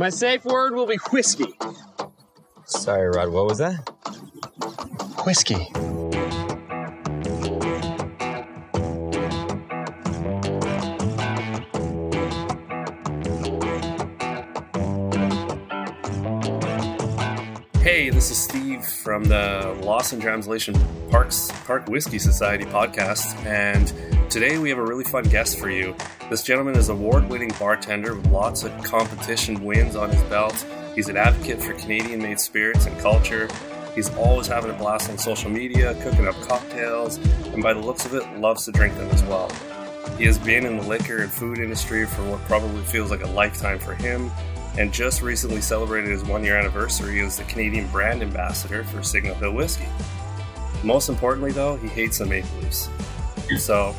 My safe word will be whiskey. Sorry, Rod, what was that? Whiskey. Hey, this is Steve from the Lost in Translation Parks Park Whiskey Society podcast, and today we have a really fun guest for you. This gentleman is award-winning bartender with lots of competition wins on his belt. He's an advocate for Canadian-made spirits and culture. He's always having a blast on social media, cooking up cocktails, and by the looks of it, loves to drink them as well. He has been in the liquor and food industry for what probably feels like a lifetime for him, and just recently celebrated his one year anniversary as the Canadian brand ambassador for Signal Hill Whiskey. Most importantly, though, he hates the Maple Leafs. So,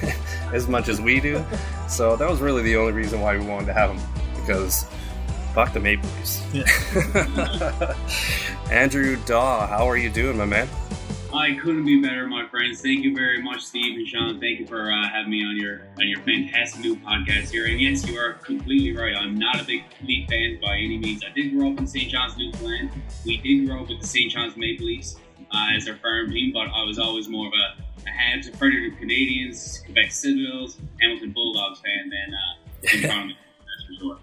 as much as we do. So, that was really the only reason why we wanted to have him, because fuck the Maple Leafs. Andrew Daw, how are you doing, my man? I couldn't be better, my friends. Thank you very much, Steve and Sean. Thank you for uh, having me on your on your fantastic new podcast here. And yes, you are completely right. I'm not a big Leaf fan by any means. I did grow up in St. John's, Newfoundland. We did grow up with the St. John's Maple Leafs uh, as our farm team, but I was always more of a, a Habs, a Fredericton Canadiens, Quebec Citadelles, Hamilton Bulldogs fan than uh, Toronto. That's for sure.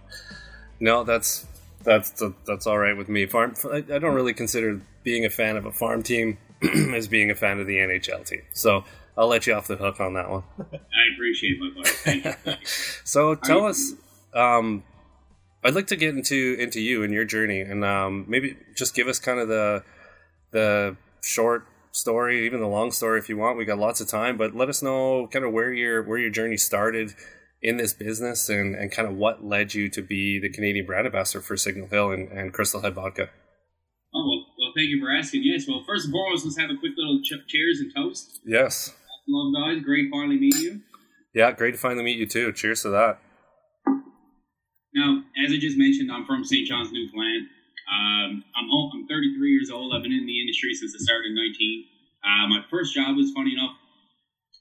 No, that's that's that's all right with me. Farm, I don't really consider being a fan of a farm team as being a fan of the NHL team. So I'll let you off the hook on that one. I appreciate my buddy. Thank you. Thank you. So tell us, um, I'd like to get into into you and your journey, and um, maybe just give us kind of the the short story, even the long story if you want. We got lots of time, but let us know kind of where your where your journey started in this business and, and kind of what led you to be the Canadian brand ambassador for Signal Hill and, and Crystal Head Vodka. Oh well, well, thank you for asking. Yes, well, first and foremost, let's have a quick little ch- cheers and toast. Yes. Love guys, great finally meeting you. Yeah, great to finally meet you too. Cheers to that. Now, as I just mentioned, I'm from St. John's, Newfoundland. Um, I'm o- I'm 33 years old. I've been in the industry since I started in 19. Uh, my first job was funny enough.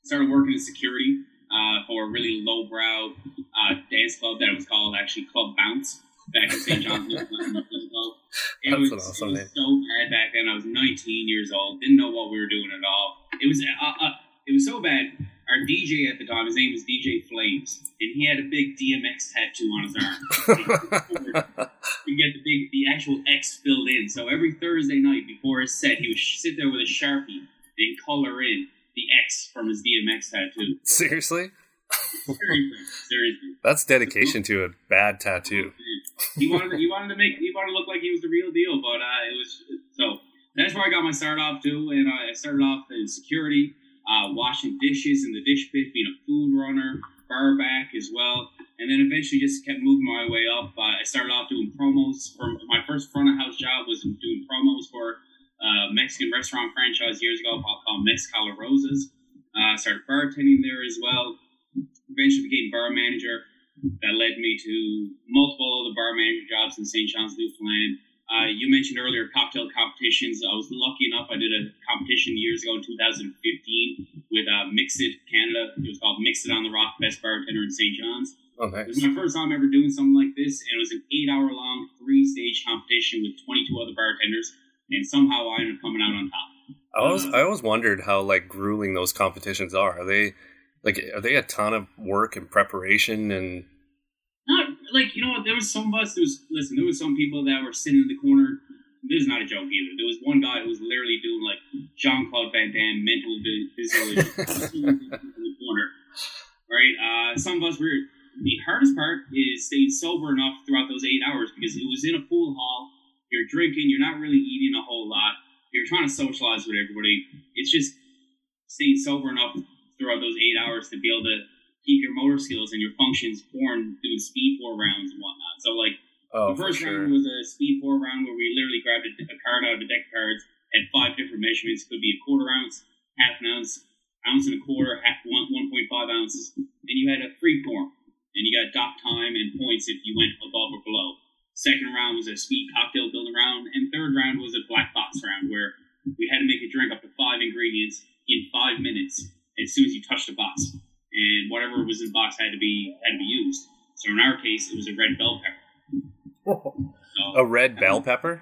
Started working in security uh, for a really lowbrow uh, dance club that was called actually Club Bounce back in St. John's. It That's was, awesome it was name. so bad back then. I was 19 years old. Didn't know what we were doing at all. It was uh, uh, it was so bad. Our DJ at the time, his name was DJ Flames, and he had a big DMX tattoo on his arm. you get the big, the actual X filled in. So every Thursday night before his set, he would sit there with a sharpie and color in the X from his DMX tattoo. Seriously? Seriously, seriously. That's dedication to a bad tattoo. He wanted, to, he wanted to make, he wanted to look like he was the real deal. But uh, it was so. That's where I got my start off too, and I started off in security, uh, washing dishes in the dish pit, being a food runner, bar back as well, and then eventually just kept moving my way up. Uh, I started off doing promos. For my first front of house job was doing promos for a Mexican restaurant franchise years ago called, Mexicali Rosa's. Uh, started bartending there as well. Eventually became bar manager. That led me to multiple other bar manager jobs in St. John's, Newfoundland. Uh, you mentioned earlier cocktail competitions. I was lucky enough. I did a competition years ago in 2015 with uh, Mix It Canada. It was called Mix It on the Rock, Best Bartender in St. John's. Oh, It was my first time ever doing something like this, and it was an eight-hour-long, three-stage competition with 22 other bartenders, and somehow I ended up coming out on top. I always, I always wondered how like grueling those competitions are. Are they like are they a ton of work and preparation and like you know what? There was some of us. There was listen. There was some people that were sitting in the corner. This is not a joke either. There was one guy who was literally doing like Jean Claude Van Damme mental visualization in the corner. Right. Uh, some of us were. The hardest part is staying sober enough throughout those eight hours because it was in a pool hall. You're drinking. You're not really eating a whole lot. You're trying to socialize with everybody. It's just staying sober enough throughout those eight hours to be able to keep your motor skills and your functions born doing speed pour rounds and whatnot. So like oh the first sure. round was a speed pour round where we literally grabbed a, a card out of a deck of cards, had five different measurements. Could be a quarter ounce, half an ounce, ounce and a quarter, half one one point five ounces, and you had a free form, and you got dock time and points if you went above or below. Second round was a speed cocktail building round, and third round was a black box round where we had to make a drink up to five ingredients in five minutes as soon as you touched the box, and whatever was in the box had to be had to be used. So in our case, it was a red bell pepper. So, A red bell pepper?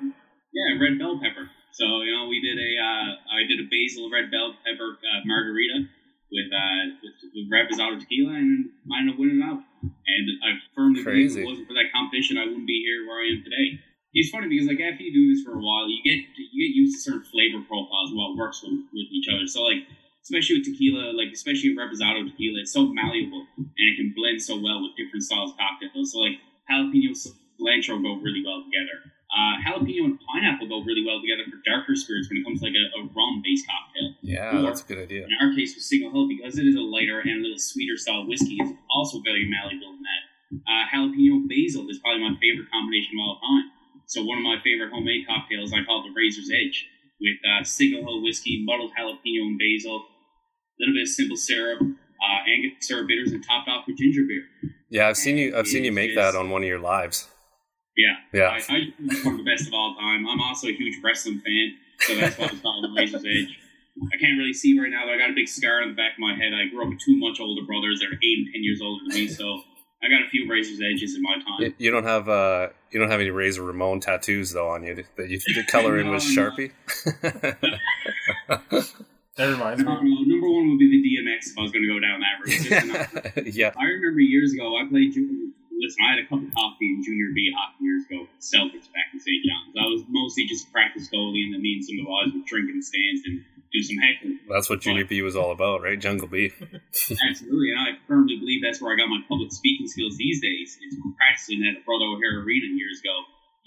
yeah, a red bell pepper. So you know, we did a uh, I did a basil red bell pepper uh, margarita with uh with, with reposado tequila, and I ended up winning out. And I firmly believe if it wasn't for that competition, I wouldn't be here where I am today. It's funny because like after you do this for a while, you get you get used to certain flavor profiles and what works with, with each other. So like especially with tequila, like especially with reposado tequila, it's so malleable and it can blend so well with different styles of cocktails. So like jalapeno and cilantro go really well together. Uh, jalapeno and pineapple go really well together for darker spirits when it comes to like a, a rum based cocktail. Yeah, that's a good idea. In our case with Signal Hill, because it is a lighter and a little sweeter style whiskey, it's also very malleable in that. Uh, jalapeno and basil is probably my favorite combination of all time. So one of my favorite homemade cocktails I call the Razor's Edge with uh, Signal Hill whiskey, muddled jalapeno and basil, little bit of simple syrup, uh, Angostura bitters, and topped off with ginger beer. Yeah, I've seen you. I've seen you make that on one of your lives. Yeah, Yeah, I, I think one of the best of all time. I'm also a huge wrestling fan, so that's why it's called the Razor's Edge. I can't really see right now, but I got a big scar on the back of my head. I grew up with two much older brothers that are eight and ten years older than me, so I got a few Razor's Edges in my time. You, don't have uh, you don't have any Razor Ramon tattoos though on you that you did color in with. Sharpie. That reminds Uh, me. well, number one would be the DMX if I was going to go down that route. Yeah, I remember years ago, I played. Junior, Listen, I had a cup of coffee in junior B hockey years ago with Celtics back in St. John's. I was mostly just practice goalie, and then me and some of the boys would drink in the stands and do some heckling. that's what Junior B was all about, right? Jungle B. Absolutely, and I firmly believe that's where I got my public speaking skills these days. It's from practicing at the Brother O'Hehir Arena years ago,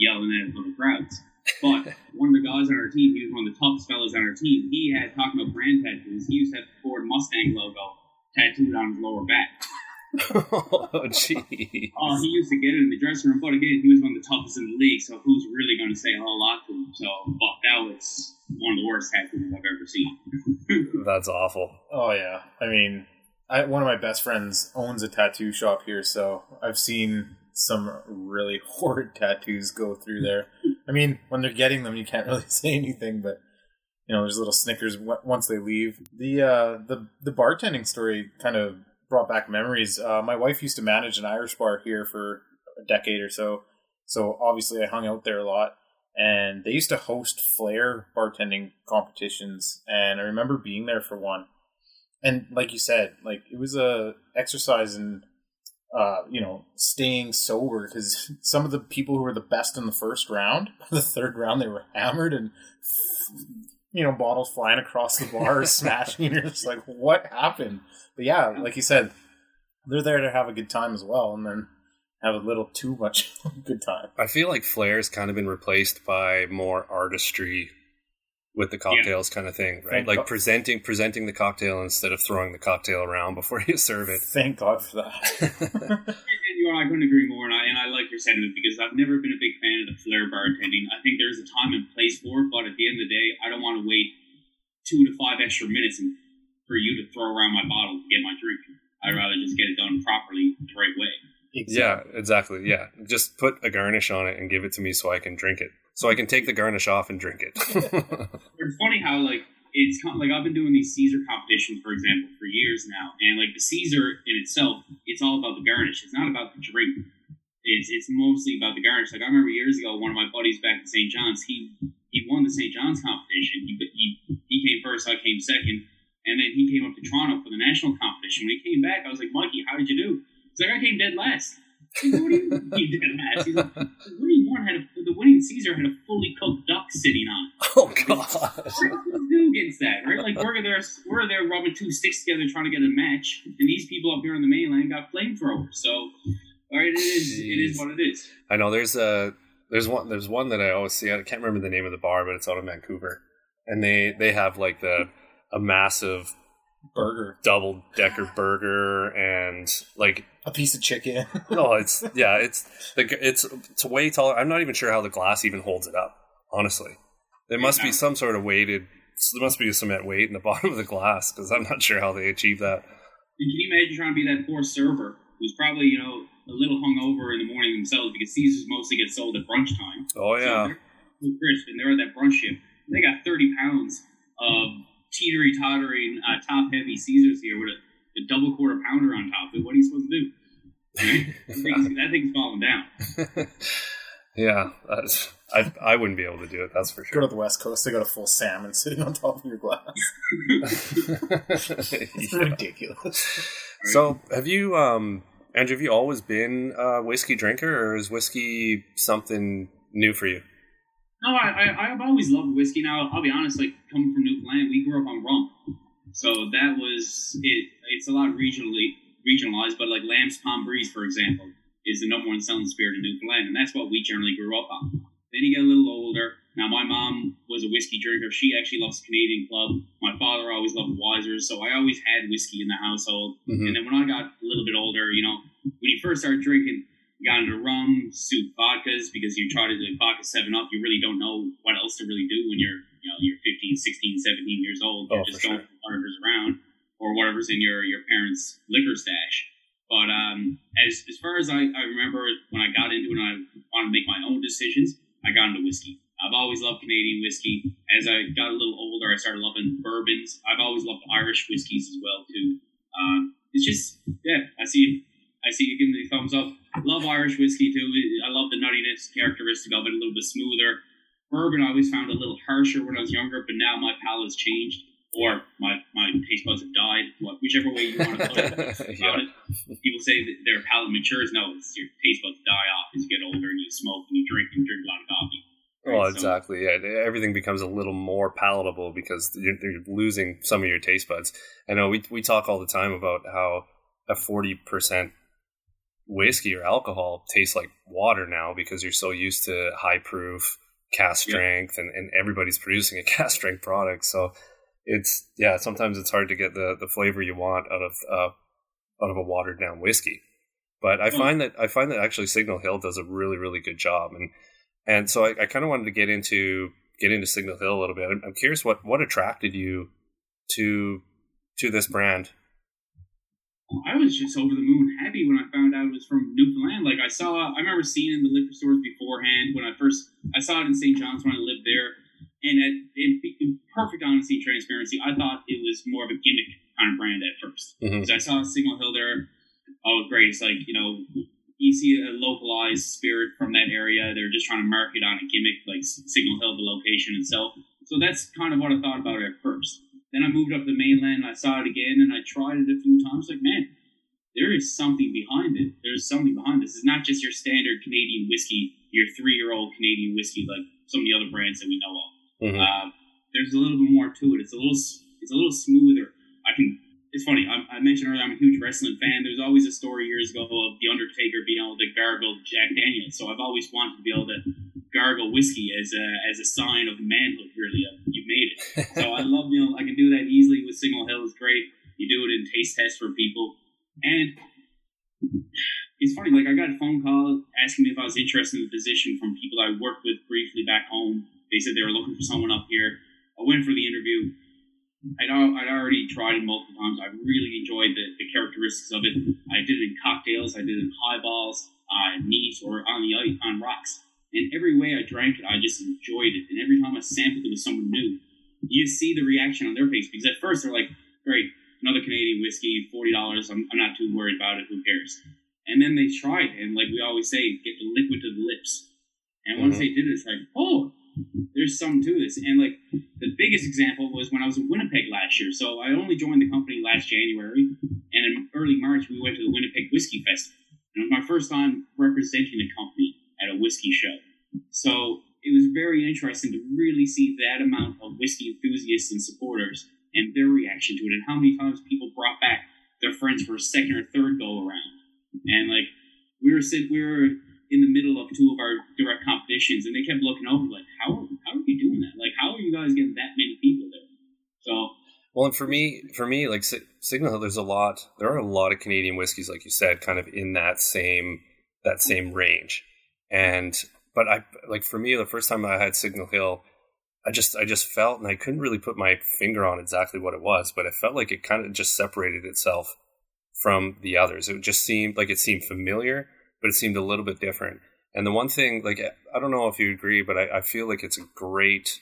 yelling at little crowds. But one of the guys on our team, he was one of the toughest fellows on our team. He had talking about brand tattoos. He used to have the Ford Mustang logo tattooed on his lower back. oh, gee. Oh, uh, he used to get it in the dressing room, but again, he was one of the toughest in the league. So who's really going to say a whole lot to him? So, but that was one of the worst tattoos I've ever seen. That's awful. Oh yeah. I mean, I, one of my best friends owns a tattoo shop here, so I've seen some really horrid tattoos go through there. I mean, when they're getting them, you can't really say anything, but you know, there's little snickers once they leave. The uh, the the bartending story kind of brought back memories. Uh, my wife used to manage an Irish bar here for a decade or so, so obviously I hung out there a lot. And they used to host flair bartending competitions, and I remember being there for one and like you said, like it was a exercise in, uh, you know, staying sober because some of the people who were the best in the first round, the third round, they were hammered and, you know, bottles flying across the bar, smashing. And you're just like, what happened? But yeah, like you said, they're there to have a good time as well, and then have a little too much good time. I feel like Flair's kind of been replaced by more artistry with the cocktails kind of thing, right? Thank like God. presenting presenting the cocktail instead of throwing the cocktail around before you serve it. Thank God for that. And you know, I couldn't agree more, and I, and I like your sentiment because I've never been a big fan of the flair bartending. I think there's a time and place for it, but at the end of the day, I don't want to wait two to five extra minutes and, for you to throw around my bottle to get my drink. I'd rather just get it done properly the right way. Yeah, exactly. Yeah, just put a garnish on it and give it to me so I can drink it. So I can take the garnish off and drink it. It's funny how like it's like I've been doing these Caesar competitions, for example, for years now, and like the Caesar in itself, it's all about the garnish. It's not about the drink. It's it's mostly about the garnish. Like I remember years ago, one of my buddies back in St. John's, he he won the St. John's competition. He he he came first, I came second, and then he came up to Toronto for the national competition. When he came back, I was like, Mikey, how did you do? He's like, I came dead last. Like, what do you mean you did last? He's like, what the winning one had a, the winning Caesar had a fully cooked duck sitting on. it. oh god. What do against that, right? Like we're there, we're there rubbing two sticks together trying to get a match, and these people up here on the mainland got flamethrowers. So, all right, it is, it is what it is. I know there's a there's one there's one that I always see. I can't remember the name of the bar, but it's out of Vancouver, and they they have like the a massive Burger, double decker burger and like a piece of chicken. no, it's yeah, it's the it's it's way taller. I'm not even sure how the glass even holds it up. Honestly, there must be some sort of weighted. There must be a cement weight in the bottom of the glass because I'm not sure how they achieve that. And can you imagine trying to be that poor server who's probably you know a little hungover in the morning themselves because Caesars mostly get sold at brunch time. Oh So yeah, they're crisp, and they're at that brunch shift. They got 30 pounds of teetery tottering, uh, top heavy Caesars here with a, a double quarter pounder on top. What are you supposed to do? Right? that, thing's, that thing's falling down. Yeah, that's, I I wouldn't be able to do it. That's for sure. Go sure. to the West Coast, they got a full salmon sitting on top of your glass. It's Yeah. ridiculous. So, have you, um, Andrew? Have you always been a whiskey drinker, or is whiskey something new for you? No, I, I I've always loved whiskey. Now I'll be honest, like coming from Newfoundland, we grew up on rum, so that was it. It's a lot regionally regionalized, but like Lamb's Palm Breeze, for example, is the number one selling spirit in Newfoundland, and that's what we generally grew up on. Then you get a little older. Now my mom was a whiskey drinker. She actually loves Canadian Club. My father always loved Wiser's, so I always had whiskey in the household. Mhm. And then when I got a little bit older, you know, when you first start drinking, got into rum, soup, vodkas, because you try to do vodka 7 Up, you really don't know what else to really do when you're, you know, you're 15, 16, 17 years old. You're Oh, just going for whatever's around or whatever's in your, your parents' liquor stash. But um, as, as far as I, I remember when I got into it and I wanted to make my own decisions, I got into whiskey. I've always loved Canadian whiskey. As I got a little older, I started loving bourbons. I've always loved Irish whiskeys as well too. Um, it's just, yeah, I see, I see you giving me the thumbs up. Love Irish whiskey too. I love the nuttiness characteristic of it, a little bit smoother. Bourbon I always found a little harsher when I was younger, but now my palate's changed, or my, my taste buds have died. Whichever way you want to put it. yeah. People say that their palate matures. No, it's your taste buds die off as you get older and you smoke and you drink and drink a lot of coffee. Well, Right, so- exactly. Yeah, everything becomes a little more palatable because you're, you're losing some of your taste buds. I know we we talk all the time about how a forty percent whiskey or alcohol tastes like water now because you're so used to high proof, cast Yeah. strength, and, and everybody's producing a cast strength product. So it's yeah, sometimes it's hard to get the the flavor you want out of uh, out of a watered down whiskey. But I Hmm. find that I find that actually Signal Hill does a really really good job, and and so I, I kind of wanted to get into get into Signal Hill a little bit. I'm, I'm curious what what attracted you to to this brand. I was just over the moon happy when I found out it was from Newfoundland. Like I saw, I remember seeing in the liquor stores beforehand when I first, I saw it in St. John's when I lived there. And at, in, in perfect honesty and transparency, I thought it was more of a gimmick kind of brand at first. Mhm. Because I saw Signal Hill there. Oh, great. It's like, you know, you see a localized spirit from that area. They're just trying to market on a gimmick like Signal Hill, the location itself. So that's kind of what I thought about it at first. Then I moved up the mainland and I saw it again and I tried it a few times. Like, man, there is something behind it. There's something behind this. It's not just your standard Canadian whiskey, your three year old Canadian whiskey like some of the other brands that we know of. Mhm. Uh, there's a little bit more to it. It's a little, it's a little smoother. I can. It's funny. I, I mentioned earlier I'm a huge wrestling fan. There's always a story years ago of the Undertaker being able to gargle Jack Daniels. So I've always wanted to be able to gargle whiskey as a as a sign of manhood. Really, of you made it. So I love you know I can do that easily with Signal Hill. It's great. You do it in taste tests for people, and it's funny. Like I got a phone call asking me if I was interested in the position from people I worked with briefly back home. They said they were looking for someone up here. I went for the interview. I'd, I'd already tried it multiple times. I really enjoyed the, the characteristics of it. I did it in cocktails. I did it in highballs, uh, neat, or on the ice, on rocks. And every way I drank it, I just enjoyed it. And every time I sampled it with someone new, you see the reaction on their face. Because at first they're like, great, another Canadian whiskey, $40. I'm, I'm not too worried about it. Who cares? And then they tried, and like we always say, get the liquid to the lips. And once Mhm. they did it, it's like, oh, there's something to this. And like the biggest example was when I was in Winnipeg last year. So I only joined the company last January, and in early March we went to the Winnipeg Whiskey Festival. And it was my first time representing the company at a whiskey show. So it was very interesting to really see that amount of whiskey enthusiasts and supporters and their reaction to it, and how many times people brought back their friends for a second or third go around. And like we were sit, we were in the middle of two of our direct competitions, and they kept looking over like, how how are you doing that? Like, how are you guys getting that many people there? So Well, and for me, for me, like Si- Signal Hill, there's a lot. There are a lot of Canadian whiskeys, like you said, kind of in that same that same range. And but I like for me, the first time I had Signal Hill, I just I just felt, and I couldn't really put my finger on exactly what it was, but it felt like it kind of just separated itself from the others. It just seemed like it seemed familiar, but it seemed a little bit different. And the one thing, like I don't know if you agree, but I, I feel like it's a great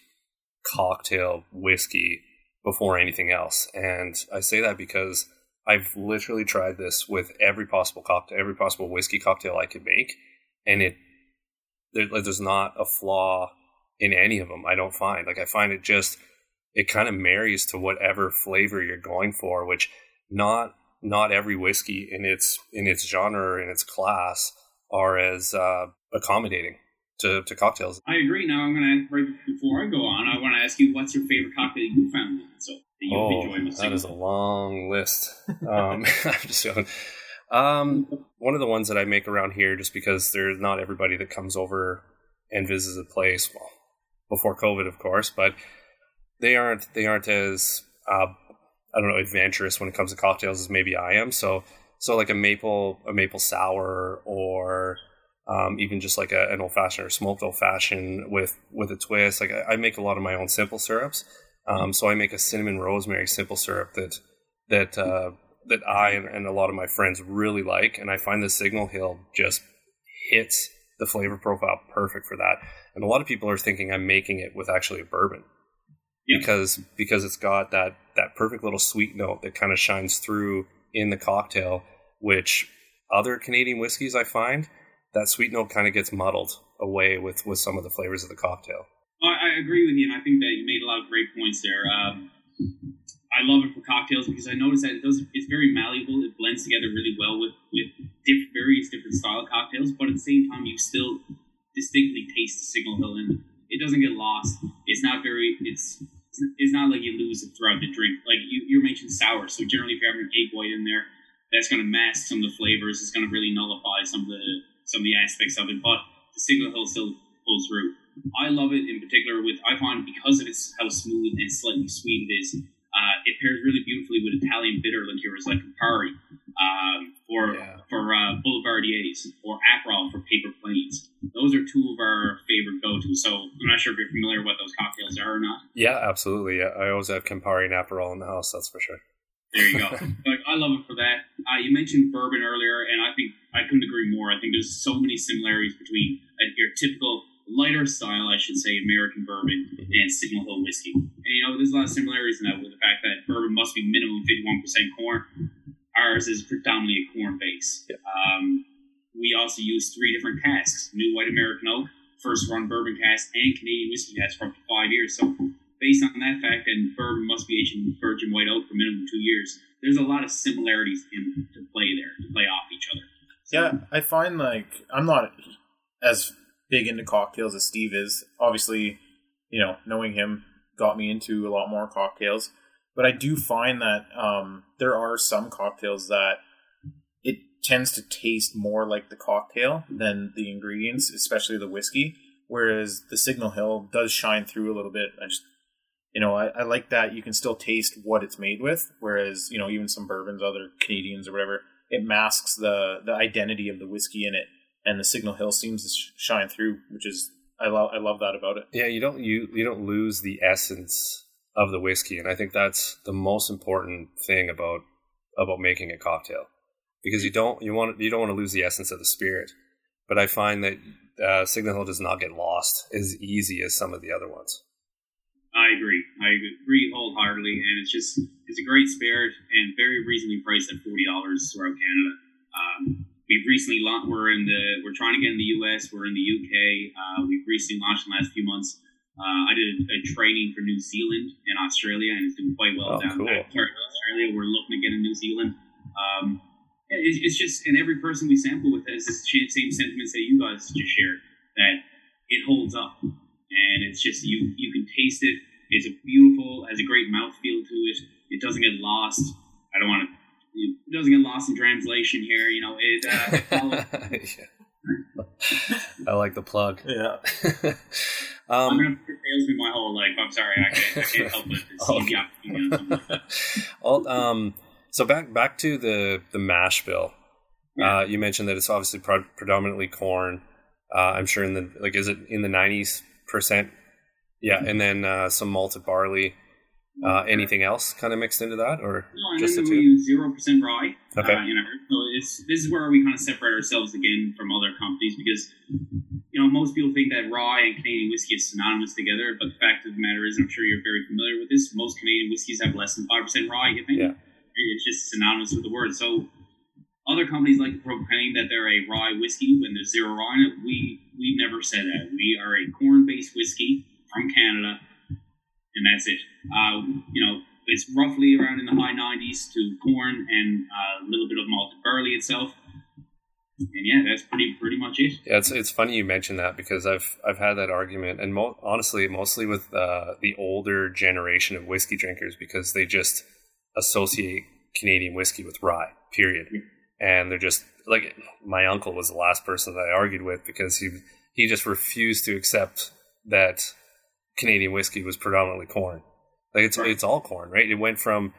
cocktail whiskey before anything else. And I say that because I've literally tried this with every possible cocktail, every possible whiskey cocktail I could make, and it there, there's not a flaw in any of them. I don't find like I find it just it kind of marries to whatever flavor you're going for, which not not every whiskey in its in its genre or in its class are as uh, accommodating to, to cocktails. I agree. Now I'm going to right before I go on, I want to ask you what's your favorite cocktail you found so that you oh, enjoy that is a long list. Um, I'm just going. Um, one of the ones that I make around here, just because there's not everybody that comes over and visits a place. Well, before COVID, of course, but they aren't they aren't as uh, I don't know adventurous when it comes to cocktails as maybe I am. So so like a maple a maple sour or um, even just like a, an old fashioned or smoked old fashioned with with a twist. Like I, I, make a lot of my own simple syrups. Um, so I make a cinnamon rosemary simple syrup that that uh, that I and, and, a lot of my friends really like, and I find the Signal Hill just hits the flavor profile perfect for that. And a lot of people are thinking I'm making it with actually a bourbon because because it's got that that perfect little sweet note that kind of shines through in the cocktail, which other Canadian whiskeys I find that sweet note kind of gets muddled away with with some of the flavors of the cocktail. I, I agree with you, and I think that you made a lot of great points there. Um, I love it for cocktails because I notice that it does it's very malleable. It blends together really well with with diff, various different style cocktails, but at the same time, you still distinctly taste the Signal Hill, and it doesn't get lost. It's not very it's it's not like you lose it throughout the drink. Like you, you mentioned sour, so generally if you're having an egg white in there, that's going to mask some of the flavors. It's going to really nullify some of the some of the aspects of it. But the Signal Hill still pulls through. I love it in particular with I find because of its how smooth and slightly sweet it is. Uh, it pairs really beautifully with Italian bitter liqueurs like Campari, um, or yeah. for uh, Boulevardiers, or Aperol for Paper Planes. Those are two of our favorite go-tos. So I'm not sure if you're familiar with what those cocktails are or not. Yeah, absolutely. I always have Campari and Aperol in the house. That's for sure. There you go. like I love it for that. Uh, you mentioned bourbon earlier, and I think I couldn't agree more. I think there's so many similarities between uh, your typical lighter style, I should say, American bourbon and Signal Hill whiskey. And you know, there's a lot of similarities in that with the fact that bourbon must be minimum 51% corn. Ours is predominantly a corn base. Um, we also use three different casks: New White American Oak, First Run Bourbon cask, and Canadian whiskey cask for up to five years. So based on that fact, then bourbon must be aged in virgin white oak for minimum two years. There's a lot of similarities in to play there to play off each other. So, yeah, I find like I'm not as big into cocktails as Steve is. Obviously, you know, knowing him got me into a lot more cocktails. But I do find that um, there are some cocktails that it tends to taste more like the cocktail than the ingredients, especially the whiskey. Whereas the Signal Hill does shine through a little bit. I just you know, I, I, like that you can still taste what it's made with, whereas you know even some bourbons, other Canadians or whatever, it masks the the identity of the whiskey in it, and the Signal Hill seems to shine through, which is I love I love that about it. Yeah, you don't you you don't lose the essence of the whiskey, and I think that's the most important thing about about making a cocktail because you don't you want you don't want to lose the essence of the spirit. But I find that uh, Signal Hill does not get lost as easy as some of the other ones. I agree. I agree wholeheartedly, and it's just it's a great spirit and very reasonably priced at forty dollars throughout Canada. Um, we've recently launched. We're in the. We're trying to get in the U.S. We're in the U.K. Uh, we've recently launched in the last few months. Uh, I did a, a, training for New Zealand and Australia, and it's doing quite well oh, down cool. there. Australia, we're looking to get in New Zealand. Um, it, it's just, and every person we sample with has the same sentiments that you guys just shared. That it holds up and it's just you you can taste it. It's a beautiful, has a great mouthfeel to it. It doesn't get lost. I don't want to. It doesn't get lost in translation here. You know, it. Uh, I like the plug. Yeah. um, I'm gonna fails me my whole life. I'm sorry, I can't, I can't help it. well, um, so back back to the the mash bill. Yeah. Uh, you mentioned that it's obviously pro- predominantly corn. Uh, I'm sure in the like, is it in the 90s percent. Yeah, and then uh, some malted barley. Uh, anything else kind of mixed into that, or no, just the two? Zero percent rye. Okay. Uh, you know, so it's this is where we kind of separate ourselves again from other companies because you know most people think that rye and Canadian whiskey is synonymous together, but the fact of the matter is, I'm sure you're very familiar with this. Most Canadian whiskeys have less than five percent rye. You think? Yeah. It's just synonymous with the word. So other companies like to proclaim that they're a rye whiskey when there's zero rye in it. We we've never said that. We are a corn-based whiskey from Canada, and that's it. Uh, you know, it's roughly around in the high 90s to corn and uh, a little bit of malted barley itself. And yeah, that's pretty pretty much it. Yeah, it's it's funny you mentioned that because I've I've had that argument, and mo- honestly, mostly with uh, the older generation of whiskey drinkers because they just associate Canadian whiskey with rye. Period. And they're just like my uncle was the last person that I argued with because he he just refused to accept that Canadian whiskey was predominantly corn. Like it's Right. it's all corn, right? It went from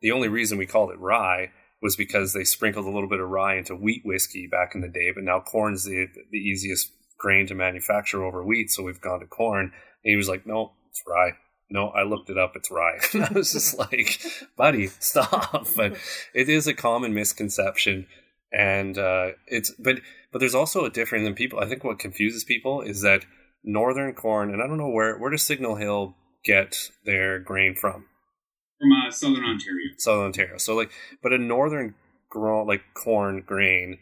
the only reason we called it rye was because they sprinkled a little bit of rye into wheat whiskey back in the day, but now corn's the the easiest grain to manufacture over wheat, so we've gone to corn. And he was like, "No, it's rye." No, I looked it up. It's rye. And I was just like, "Buddy, stop!" But it is a common misconception, and uh, it's but but there's also a difference in people. I think what confuses people is that northern corn, and I don't know where where does Signal Hill get their grain from? From uh, Southern Ontario. Southern Ontario. So like, but a northern grown like corn grain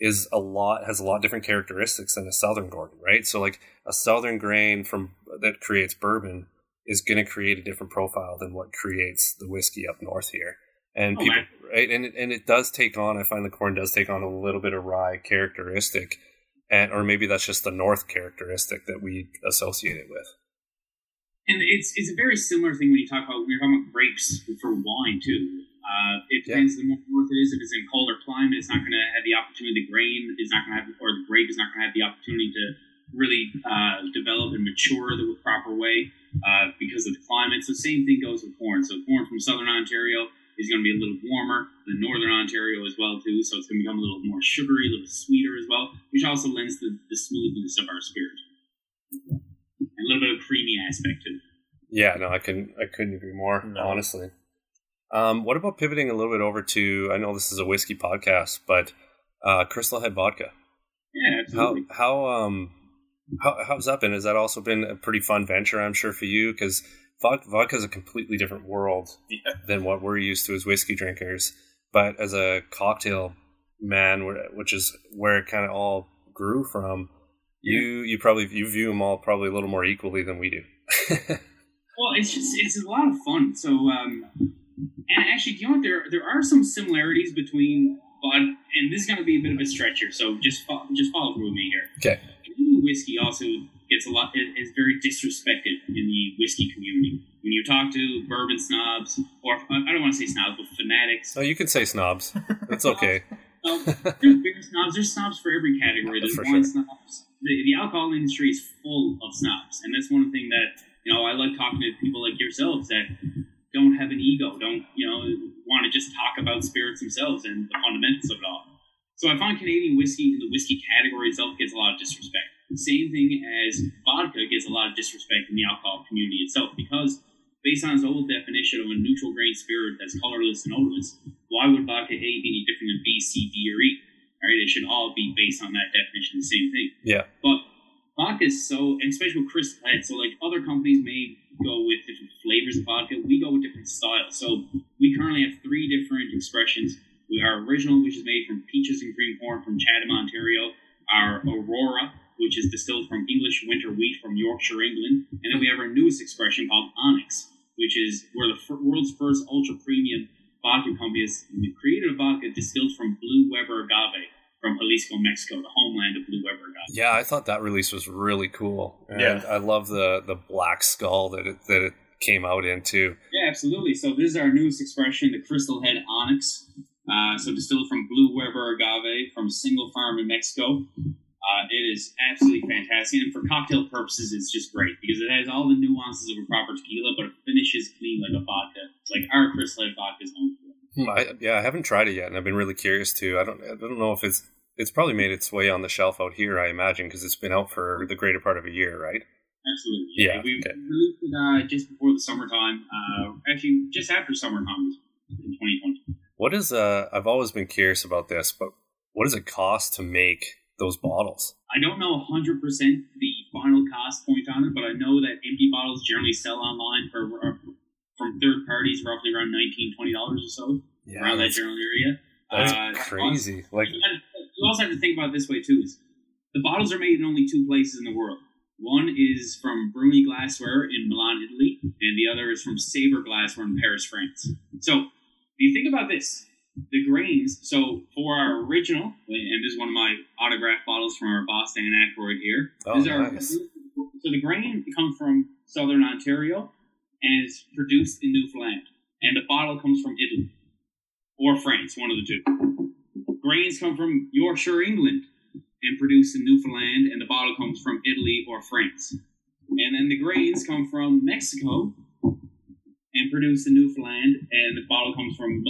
is a lot has a lot different characteristics than a southern corn, right? So like a southern grain from that creates bourbon is going to create a different profile than what creates the whiskey up north here. And Oh, people, man. right? And and it does take on. I find the corn does take on a little bit of rye characteristic, and or maybe that's just the north characteristic that we associate it with. And it's it's a very similar thing when you talk about when you're talking about grapes for wine too. Uh, it Yeah. depends the more north it is. If it's in colder climate, it's not going to have the opportunity. The grain is not going to have, or the grape is not going to have the opportunity to really uh, develop and mature the proper way uh, because of the climate. So same thing goes with corn. So corn from southern Ontario is going to be a little warmer than northern Ontario as well too. So it's going to become a little more sugary, a little sweeter as well, which also lends the, the smoothness of our spirit. And a little bit of creamy aspect to it. Yeah, no, I couldn't. I couldn't agree more. No. Honestly. Um, what about pivoting a little bit over to? I know this is a whiskey podcast, but uh, Crystal Head vodka. Yeah, How how um how how's that been? Has that also been a pretty fun venture? I'm sure for you because vodka is a completely different world Yeah. than what we're used to as whiskey drinkers. But as a cocktail man, which is where it kind of all grew from, you you probably you view them all probably a little more equally than we do. Well, it's just it's a lot of fun. So, um, and actually, do you know what? There there are some similarities between but and this is going to be a bit of a stretch here. So just fo- just follow through with me here. okay. Whiskey also gets a lot is is very disrespected in the whiskey community. When you talk to bourbon snobs, or I don't want to say snobs, but fanatics, Oh, you can say snobs. That's okay. Um, there's beer snobs. There's snobs for every category. There's For wine sure. snobs. The, the alcohol industry is full of snobs, and that's one thing that you know I like talking to people like yourselves that don't have an ego, don't you know want to just talk about spirits themselves and the fundamentals of it all. So I find Canadian whiskey in the whiskey category itself gets a lot of disrespect. Same thing as vodka gets a lot of disrespect in the alcohol community itself because based on its old definition of a neutral grain spirit that's colorless and odorless, why would vodka A be any different than B, C, D, or E? All right, it should all be based on that definition, the same thing. Yeah. But vodka is so, and especially with Head, so like other companies may go with different flavors of vodka. We go with different styles. So we currently have three different expressions. We our original, which is made from peaches and cream corn from Chatham, Ontario. Our Aurora, which is distilled from English winter wheat from Yorkshire, England. And then we have our newest expression called Onyx, which is we're the fir- world's first ultra premium vodka company. has created a vodka distilled from Blue Weber agave from Jalisco, Mexico, the homeland of Blue Weber agave. Yeah, I thought that release was really cool. And Yeah. I love the the black skull that it that it came out into. Yeah, absolutely. So this is our newest expression, the Crystal Head Onyx. Uh, so distilled from Blue Weber agave from a single farm in Mexico. Uh, it is absolutely fantastic, and for cocktail purposes, it's just great because it has all the nuances of a proper tequila, but it finishes clean like a vodka. It's like our Crystal Head vodka is known for. Hmm, I, yeah, I haven't tried it yet, and I've been really curious too. I don't I don't know if it's it's probably made its way on the shelf out here. I imagine because it's been out for the greater part of a year, right? Absolutely. Yeah, we okay. released it uh, just before the summertime. Uh, actually, just after summertime in 2020. What is uh? I've always been curious about this, but what does it cost to make those bottles? I don't know 100% the final cost point on it, but I know that empty bottles generally sell online for uh, from third parties roughly around 19 $20 or so, Yeah, around that general area. that's Uh, crazy. Like, You also have to think about this way too: is the bottles are made in only two places in the world. One is from Bruni Glassware in Milan, Italy, and the other is from Sabre Glassware in Paris, France. So, if you think about this, the grains. So, for our original, and this is one of my autograph bottles from our boss Dan Aykroyd here. Oh, nice. so the grain comes from southern Ontario and is produced in Newfoundland, and the bottle comes from Italy or France, one of the two. Grains come from Yorkshire, England, and produced in Newfoundland, and the bottle comes from Italy or France. And then the grains come from Mexico and produced in Newfoundland, and the bottle comes from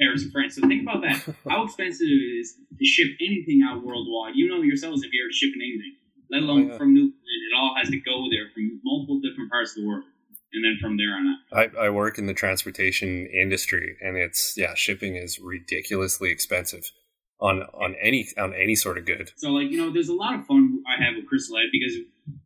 Paris and France. So think about that. How expensive it is to ship anything out worldwide. You know yourselves if you're shipping anything, let alone yeah. from Newfoundland. It all has to go there from multiple different parts of the world, and then from there on out. I, I work in the transportation industry, and it's yeah, shipping is ridiculously expensive on on any on any sort of good. So like you know, there's a lot of fun I have with Crystal Head because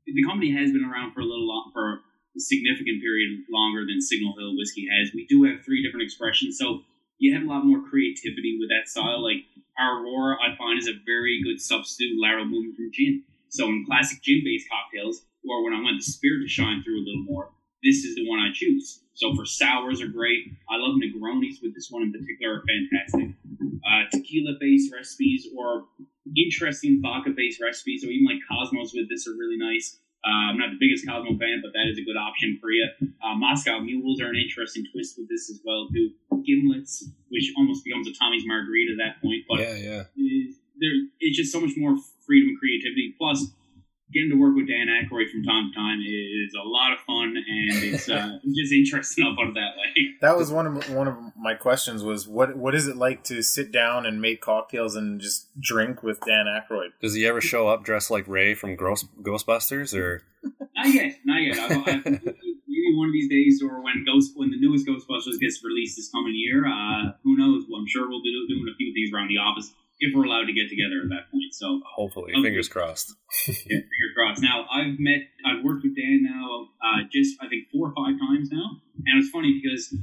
the company has been around for a little long, for a significant period longer than Signal Hill whiskey has. We do have three different expressions, so you have a lot more creativity with that style. Like Aurora, I find is a very good substitute lateral movement from gin. So in classic gin-based cocktails, or when I want the spirit to shine through a little more, this is the one I choose. So for sours are great. I love Negronis with this one in particular are fantastic. Uh, tequila-based recipes or interesting vodka-based recipes, or even like Cosmos with this are really nice. Uh, I'm not the biggest Cosmo fan, but that is a good option for you. Uh, Moscow mules are an interesting twist with this as well too. Gimlets, which almost becomes a Tommy's margarita at that point, but yeah, yeah. is- there it's just so much more freedom and creativity. Plus, getting to work with Dan Aykroyd from time to time is a lot of fun, and it's uh, just interesting. I'll put it that way. That was one of one of my questions. Was what what is it like to sit down and make cocktails and just drink with Dan Aykroyd? Does he ever show up dressed like Ray from Ghost, Ghostbusters? Or Not yet, not yet. I, I, maybe one of these days, or when Ghost, when the newest Ghostbusters gets released this coming year, uh, who knows? Well, I'm sure we'll be doing a few things around the office if we're allowed to get together at that point. So hopefully, Okay. fingers crossed. Yeah, finger crossed. Now I've met, I've worked with Dan now uh, just I think four or five times now, and it's funny because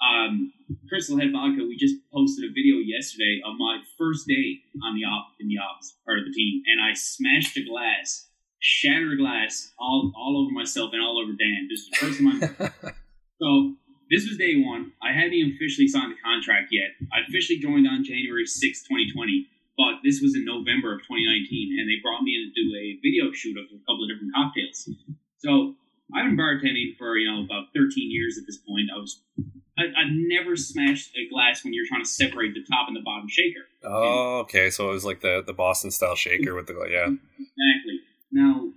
um, Crystal Head Vodka. We just posted a video yesterday of my first day on the op in the ops part of the team, and I smashed a glass, shattered glass all all over myself and all over Dan. This is the first time I'm so this was day one. I hadn't even officially signed the contract yet. I officially joined on January sixth, 2020, but this was in November of 2019, and they brought me in to do a video shoot of a couple of different cocktails. So I've been bartending for, you know, about 13 years at this point. I was, I, I've never smashed a glass when you're trying to separate the top and the bottom shaker. oh, okay. So it was like the the Boston style shaker with the yeah. Exactly. Now,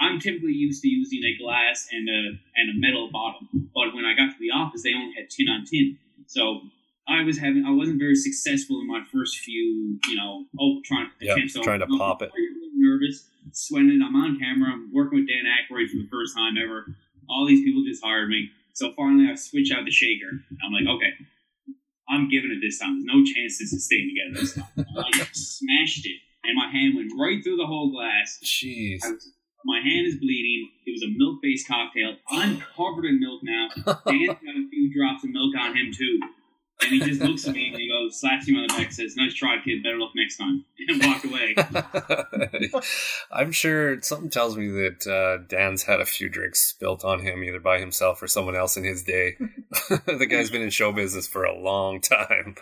I'm typically used to using a glass and a and a metal bottom, but when I got to the office, they only had tin on tin. So I was having I wasn't very successful in my first few, you know, oh trying Yeah, attempts. trying to I'm pop it. Nervous, sweating. I'm on camera. I'm working with Dan Aykroyd for the first time ever. All these people just hired me. So finally, I switch out the shaker. I'm like, okay, I'm giving it this time. There's no chance this is staying together this time. I smashed it, and my hand went right through the whole glass. Jeez. I was, my hand is bleeding. It was a milk-based cocktail. I'm covered in milk now. Dan's got a few drops of milk on him too. And he just looks at me and he goes, slaps me on the back, says, "Nice try, kid. Better luck next time," and walked away. I'm sure something tells me that uh, Dan's had a few drinks spilt on him, either by himself or someone else in his day. the guy's been in show business for a long time.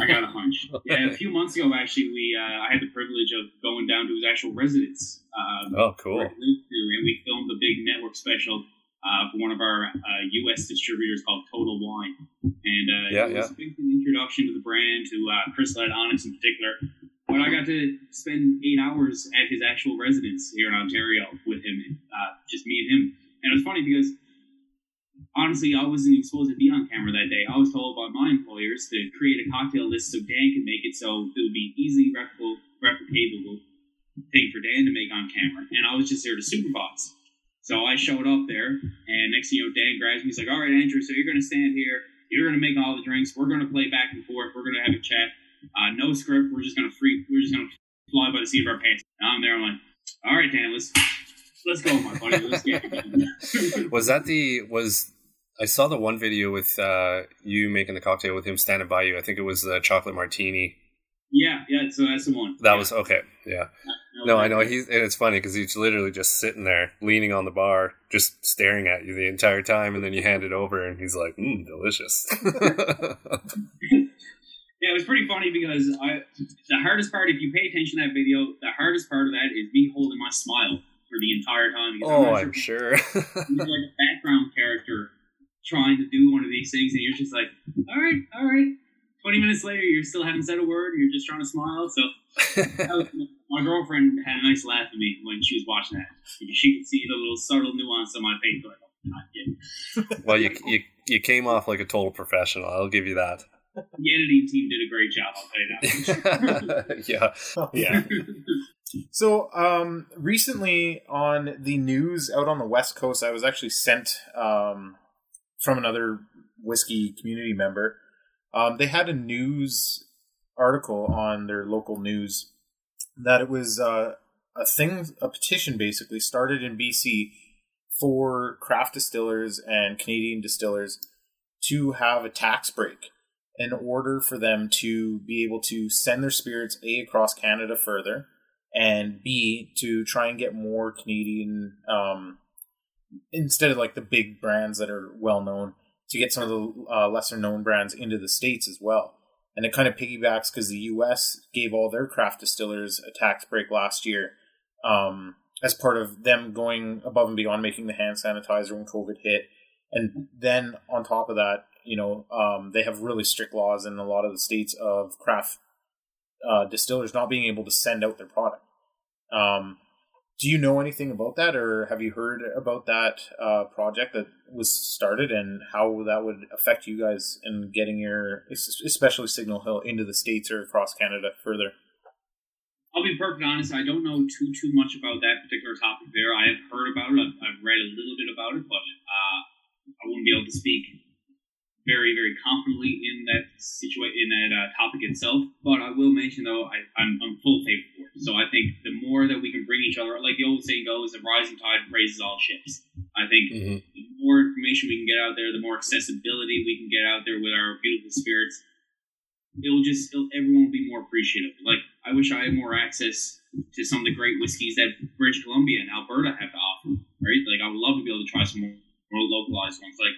I got a hunch. Yeah, a few months ago, actually, we uh, I had the privilege of going down to his actual residence. Um, Oh, cool. where he lived to, and we filmed a big network special uh, for one of our uh, U.S. distributors called Total Wine. And uh, Yeah, it was yeah. a big introduction to the brand, to uh, Crystal Head Onyx in particular. But I got to spend eight hours at his actual residence here in Ontario with him, uh, just me and him. And it was funny because honestly, I wasn't even supposed to be on camera that day. I was told by my employers to create a cocktail list so Dan could make it so it would be easily replicable, replicable thing for Dan to make on camera. And I was just there to supervise. So I showed up there, and next thing you know, Dan grabs me. He's like, "All right, Andrew, so you're going to stand here. You're going to make all the drinks. We're going to play back and forth. We're going to have a chat. Uh, no script. We're just going to free. We're just going to fly by the seat of our pants." And I'm there. I'm like, "All right, Dan, let's let's go, my buddy. Let's get it." Was that the was? I saw the one video with uh, you making the cocktail with him standing by you. I think it was the chocolate martini Yeah, yeah. So that's the one. That Yeah. was okay. Yeah. Was No. I know he's and it's funny because he's literally just sitting there, leaning on the bar, just staring at you the entire time, and then you hand it over, and he's like, mm, "Delicious." Yeah, it was pretty funny because I the hardest part, if you pay attention to that video, the hardest part of that is me holding my smile for the entire time. Oh, not I'm sure. You're like a background character trying to do one of these things, and you're just like, all right, all right. Twenty minutes later, you're still haven't said a word, and you're just trying to smile. So was- my girlfriend had a nice laugh at me when she was watching that. Because She could see the little subtle nuance on my face. Like, oh, not kidding. well, you you you came off like a total professional. I'll give you that. The editing team did a great job. I'll tell you that. yeah. Oh, yeah. So, um, recently on the news out on the West Coast, I was actually sent um, from another whiskey community member. Um, they had a news article on their local news that it was uh, a thing, a petition basically started in BC for craft distillers and Canadian distillers to have a tax break in order for them to be able to send their spirits A across Canada further and B to try and get more Canadian um, instead of like the big brands that are well known to get some of the uh, lesser known brands into the states as well. And it kind of piggybacks because the U.S. gave all their craft distillers a tax break last year um, as part of them going above and beyond making the hand sanitizer when COVID hit. And then on top of that, you know, um, they have really strict laws in a lot of the states of craft uh, distillers not being able to send out their product. Um, do you know anything about that, or have you heard about that uh, project that was started, and how that would affect you guys in getting your, especially Signal Hill, into the states or across Canada further? I'll be perfectly honest. I don't know too too much about that particular topic. There, I have heard about it. I've, I've read a little bit about it, but uh, I wouldn't be able to speak very very confidently in that situation in that uh, topic itself. But I will mention though, I, I'm I'm full favor for it. So I think the more that we can bring each other, like the old saying goes, "The rising tide raises all ships." I think Mhm. the more information we can get out there, the more accessibility we can get out there with our beautiful spirits, it'll just it'll, everyone will be more appreciative. Like I wish I had more access to some of the great whiskeys that British Columbia and Alberta have to offer. Right? Like I would love to be able to try some more, more localized ones. Like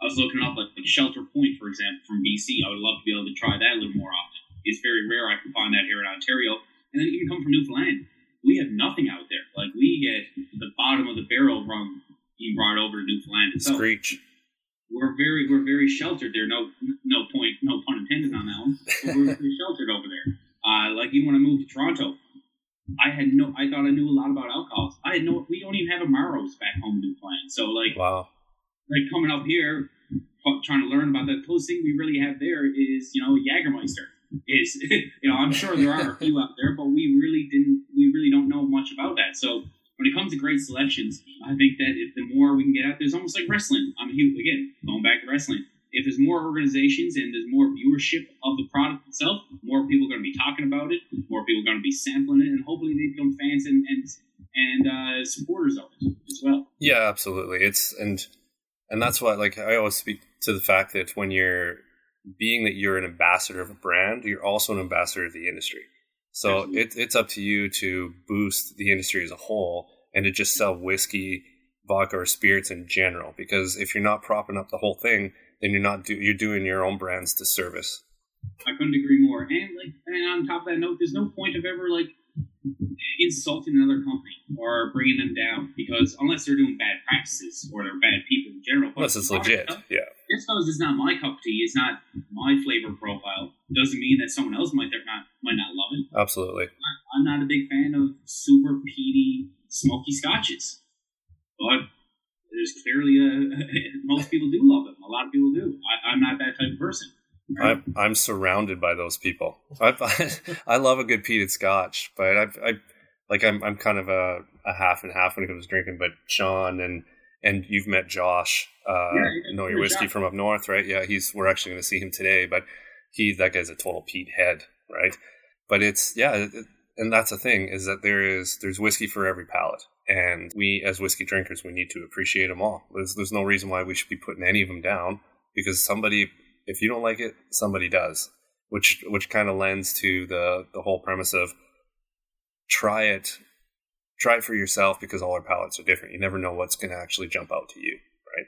I was looking up like, like Shelter Point, for example, from BC. I would love to be able to try that a little more often. It's very rare I can find that here in Ontario, and then even come from Newfoundland. We have nothing out there. Like we get the bottom of the barrel rum being brought over to Newfoundland itself Screech. we're very we're very sheltered there. No no point no pun intended on that one. But we're very sheltered over there. Uh, like even when I moved to Toronto, I had no I thought I knew a lot about alcohols. I had no we don't even have a Maros back home in Newfoundland. So like Wow. Like coming up here trying to learn about that closest thing we really have there is you know Jagermeister. Is you know I'm sure there are a few out there, but we really didn't we really don't know much about that. So when it comes to great selections, I think that if the more we can get out, there's almost like wrestling. I mean, again, going back to wrestling, if there's more organizations and there's more viewership of the product itself, more people are going to be talking about it, more people are going to be sampling it, and hopefully they become fans and and and uh, supporters of it as well. Yeah, absolutely. It's and and that's why like I always speak to the fact that when you're being that you're an ambassador of a brand, you're also an ambassador of the industry. So it, it's up to you to boost the industry as a whole and to just sell whiskey, vodka, or spirits in general. Because if you're not propping up the whole thing, then you're not do you're doing your own brands disservice. I couldn't agree more. And like, and on top of that note, there's no point of ever like insulting another company or bringing them down because unless they're doing bad practices or they're bad people in general. Unless it's legit. stuff, Yeah. Just because it's not my cup of tea, it's not my flavor profile, doesn't mean that someone else might not might not love it. Absolutely. I'm not a big fan of super peaty, smoky scotches, but there's clearly a most people do love them. A lot of people do. I, I'm not that type of person. I'm I'm surrounded by those people. I I love a good peated scotch, but I I like I'm I'm kind of a, a half and half when it comes to drinking. But Sean and and you've met Josh, uh, Yeah, know your whiskey Josh. from up north, right? Yeah, he's we're actually going to see him today, but he that guy's a total peat head, right? But it's yeah, it, it- and that's the thing is that there is there's whiskey for every palate, and we as whiskey drinkers we need to appreciate them all. There's there's no reason why we should be putting any of them down because somebody if you don't like it, somebody does. which which kind of lends to the the whole premise of try it try it for yourself because all our palates are different. You never know what's going to actually jump out to you, right?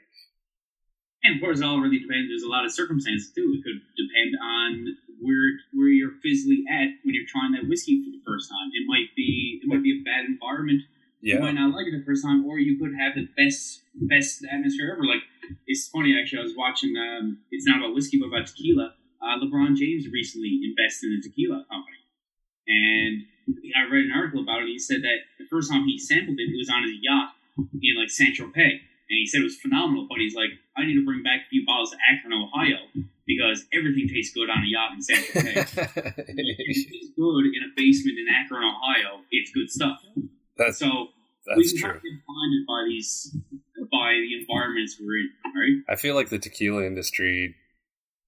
And of course, it all really depends. There's a lot of circumstances too. It could depend on where where you're physically at when you're trying that whiskey for the first time. It might be it might be a bad environment. You might not like it the first time, or you could have the best best atmosphere ever. Like it's funny actually. I was watching. Um, it's not about whiskey, but about tequila. Uh, LeBron James recently invested in a tequila company, and I read an article about it. He said that the first time he sampled it, it was on his yacht in like Saint Tropez, and he said it was phenomenal. But he's like, I need to bring back a few bottles to Akron, Ohio, because everything tastes good on a yacht in Saint Tropez. it tastes good in a basement in Akron, Ohio. It's good stuff. That's so that's we true. Blinded by these by the environments we're in, right? I feel like the tequila industry,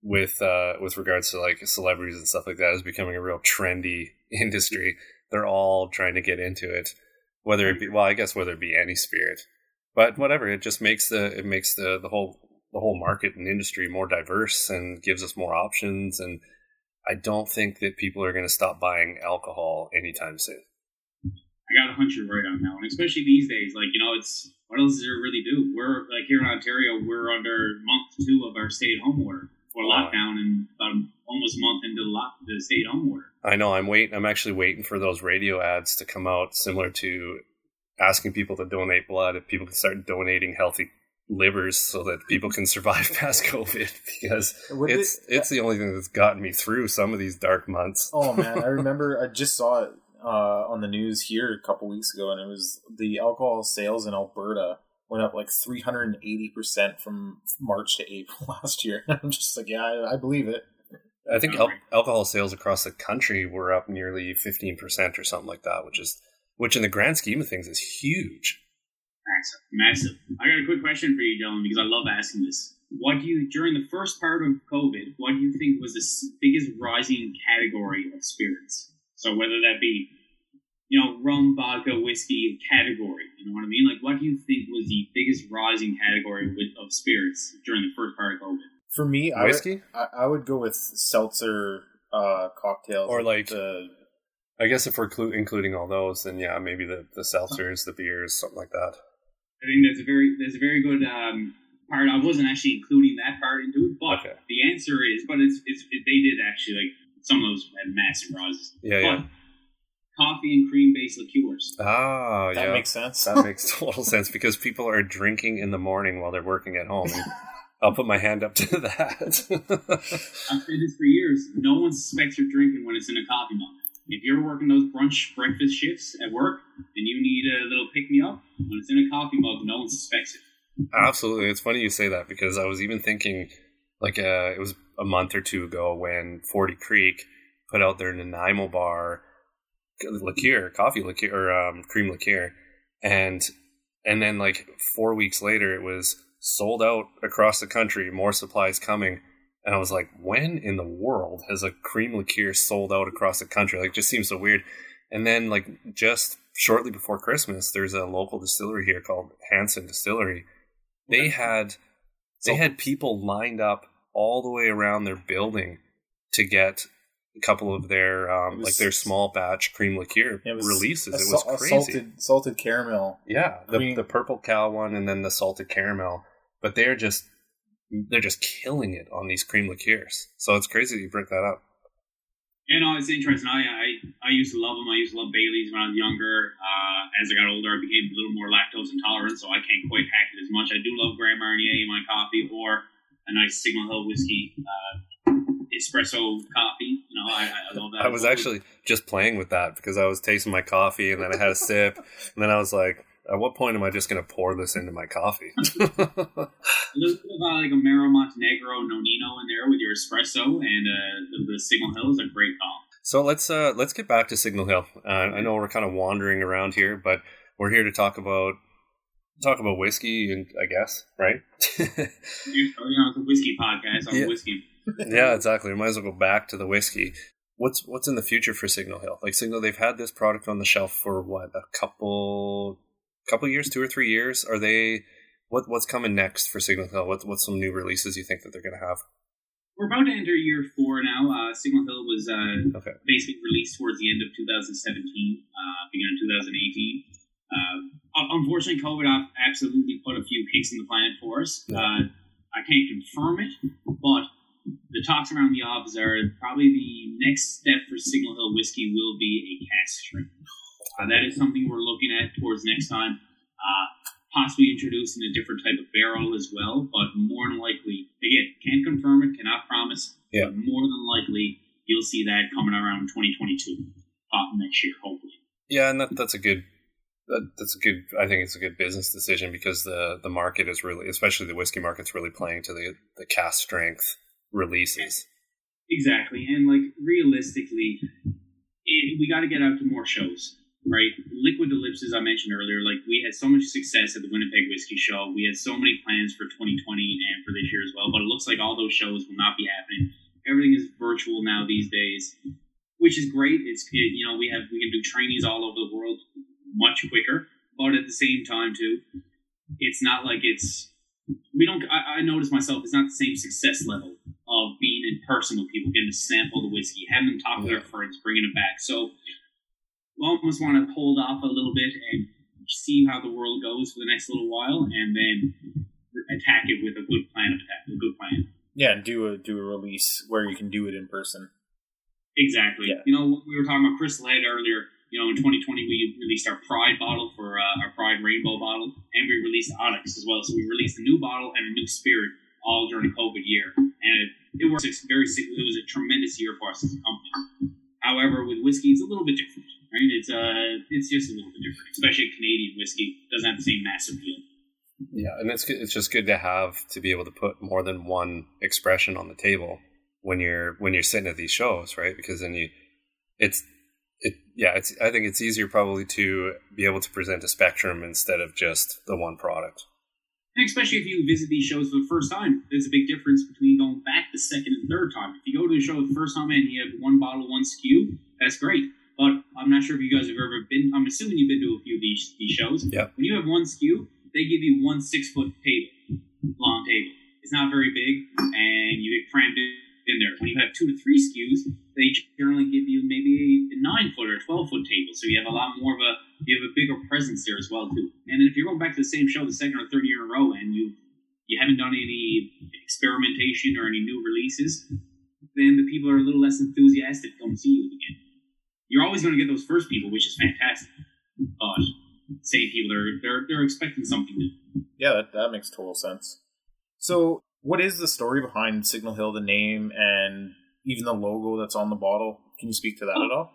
with uh, with regards to like celebrities and stuff like that, is becoming a real trendy industry. They're all trying to get into it, whether it be well, I guess whether it be any spirit, but whatever. It just makes the it makes the the whole the whole market and industry more diverse and gives us more options. And I don't think that people are going to stop buying alcohol anytime soon. I got you're right on that one, especially these days. Like, you know, it's what else is there to really do? We're like here in Ontario, we're under month two of our stay at home order or lockdown, and about almost a month into the lock the stay at home order. I know. I'm waiting. I'm actually waiting for those radio ads to come out, similar to asking people to donate blood. If people can start donating healthy livers so that people can survive past COVID, because Would it's it- it's the only thing that's gotten me through some of these dark months. Oh man, I remember I just saw it uh, on the news here a couple weeks ago, and it was the alcohol sales in Alberta went up like three hundred and eighty percent from March to April last year. I'm just like, yeah, I, I believe it. I think al- alcohol sales across the country were up nearly 15% or something like that, which is which in the grand scheme of things is huge. Massive, massive. I got a quick question for you, Dylan, because I love asking this. What do you during the first part of COVID? What do you think was the biggest rising category of spirits? So whether that be, you know, rum, vodka, whiskey category, you know what I mean? Like, what do you think was the biggest rising category with, of spirits during the first part of COVID? For me, I would, Whiskey? I, I would go with seltzer uh, cocktails, Or like- the I guess if we're clu- including all those, then yeah, maybe the, the seltzers, the beers, something like that. I think that's a very that's a very good um, part. I wasn't actually including that part into it, but Okay. the answer is, but it's, it's it, they did actually like some of those had massive rises. Yeah, but yeah. coffee and cream based liqueurs. Ah, that yeah. makes sense. that makes total sense because people are drinking in the morning while they're working at home. I'll put my hand up to that. I've said this for years. No one suspects you're drinking when it's in a coffee mug. If you're working those brunch breakfast shifts at work and you need a little pick me up, when it's in a coffee mug, no one suspects it. Absolutely. It's funny you say that because I was even thinking, like, uh, it was a month or two ago when Forty Creek put out their Nanaimo bar liqueur, coffee liqueur, or um, cream liqueur, and and then like four weeks later, it was sold out across the country. More supplies coming, and I was like, when in the world has a cream liqueur sold out across the country? Like, it just seems so weird. And then like just shortly before Christmas, there's a local distillery here called Hansen Distillery. They had they had people lined up all the way around their building to get a couple of their um, was- like their small batch cream liqueur It was releases. a It was crazy. salted salted caramel. Yeah, the, Cream- the purple cow one and then the salted caramel. But they're just they're just killing it on these cream liqueurs. So it's crazy that you bring that up. You know, it's interesting. I, I I used to love them. I used to love Bailey's when I was younger. Uh, as I got older, I became a little more lactose intolerant, so I can't quite hack it as much. I do love Grand Marnier in my coffee or a nice Signal Hill whiskey uh, espresso coffee. You know, I, I love that. I was actually just playing with that because I was tasting my coffee and then I had a sip and then I was like, at what point am I just going to pour this into my coffee? a little bit of uh, like Amaro Montenegro Nonino in there with your espresso, and uh, the, the Signal Hill is a great call. so let's uh, let's get back to Signal Hill. Uh, I know we're kind of wandering around here, but we're here to talk about talk about whiskey and I guess right. You know, it's a whiskey podcast on Yeah. whiskey. yeah, exactly. We might as well go back to the whiskey. What's what's in the future for Signal Hill? Like Signal, they've had this product on the shelf for what a couple couple years, two or three years. Are they? What what's coming next for Signal Hill? What what's some new releases you think that they're going to have? we're about to enter year four now. Uh, Signal Hill was uh, Okay. basically released towards the end of 2017, uh, beginning of 2018. Uh, unfortunately, COVID absolutely put a few kinks in the plan for us. Yeah. Uh, I can't confirm it, but the talks around the office are probably the next step for Signal Hill whiskey will be a cast strength. Uh, that is something we're looking at towards next time. Uh, possibly introducing a different type of barrel as well, but more than likely, again, can't confirm it, cannot promise. Yeah. But more than likely, you'll see that coming around 2022, uh, next year, hopefully. Yeah, and that, that's a good. That, that's a good. I think it's a good business decision because the the market is really, especially the whiskey market's really playing to the the cast strength releases. Exactly, and like realistically, it, we got to get out to more shows, right? Liquid Ellipse, as I mentioned earlier, like we had so much success at the Winnipeg Whiskey Show. We had so many plans for 2020 and for this year as well, but it looks like all those shows will not be happening. Everything is virtual now these days, which is great. It's it, you know we have we can do trainees all over the world much quicker, but at the same time too, it's not like it's we don't. I, I notice myself it's not the same success level of being in person with people, getting to sample the whiskey, having them talk to their friends, bringing it back. So we almost want to hold off a little bit and see how the world goes for the next little while, and then attack it with a good plan of attack, a good plan. Yeah, do a do a release where you can do it in person. Exactly. Yeah. You know, we were talking about Crystal Head earlier. You know, in 2020 we released our Pride bottle for uh, our Pride Rainbow bottle, and we released Onyx as well. So we released a new bottle and a new spirit all during COVID year, and it, it was very. It was a tremendous year for us as a company. However, with whiskey, it's a little bit different, right? It's uh, it's just a little bit different, especially Canadian whiskey doesn't have the same mass appeal. Yeah, and it's it's just good to have to be able to put more than one expression on the table when you're when you're sitting at these shows, right? Because then you, it's it yeah, it's I think it's easier probably to be able to present a spectrum instead of just the one product. And especially if you visit these shows for the first time, there's a big difference between going back the second and third time. If you go to a show the first time and you have one bottle, one SKU, that's great. But I'm not sure if you guys have ever been. I'm assuming you've been to a few of these these shows. Yeah. When you have one SKU, they give you one six foot table, long table. It's not very big, and you get crammed in in there. When you have two to three SKUs, they generally give you maybe a nine foot or twelve foot table, so you have a lot more of a you have a bigger presence there as well too. And then if you're going back to the same show the second or third year in a row, and you you haven't done any experimentation or any new releases, then the people are a little less enthusiastic to come see you again. You're always going to get those first people, which is fantastic. But same people are they're they're expecting something new. Yeah, that, that makes total sense. So, what is the story behind Signal Hill, the name, and even the logo that's on the bottle? Can you speak to that at all?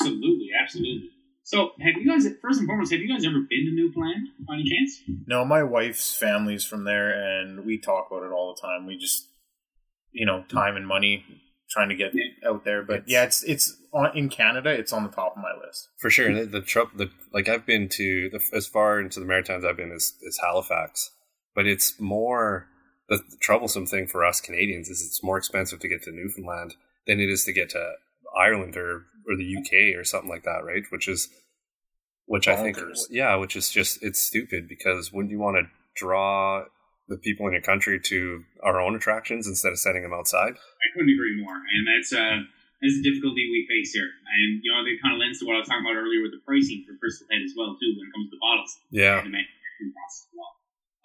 Absolutely, absolutely. So, have you guys first and foremost, have you guys ever been to Newfoundland by any chance? No, my wife's family's from there, and we talk about it all the time. We just, you know, time and money trying to get Yeah. out there. But It's- yeah, it's it's on in Canada. It's on the top of my list. For sure, and the, the trouble, the like I've been to the, as far into the Maritimes I've been is, is Halifax, but it's more the, the troublesome thing for us Canadians is it's more expensive to get to Newfoundland than it is to get to Ireland or or the UK or something like that, right? Which is which I think, yeah, which is just it's stupid because wouldn't you want to draw the people in your country to our own attractions instead of sending them outside? I couldn't agree more, and that's uh, that's the difficulty we face here. And you know, it kind of lends to what I was talking about earlier with the pricing for Crystal Head as well too, when it comes to bottles Yeah, and the manufacturing process as well.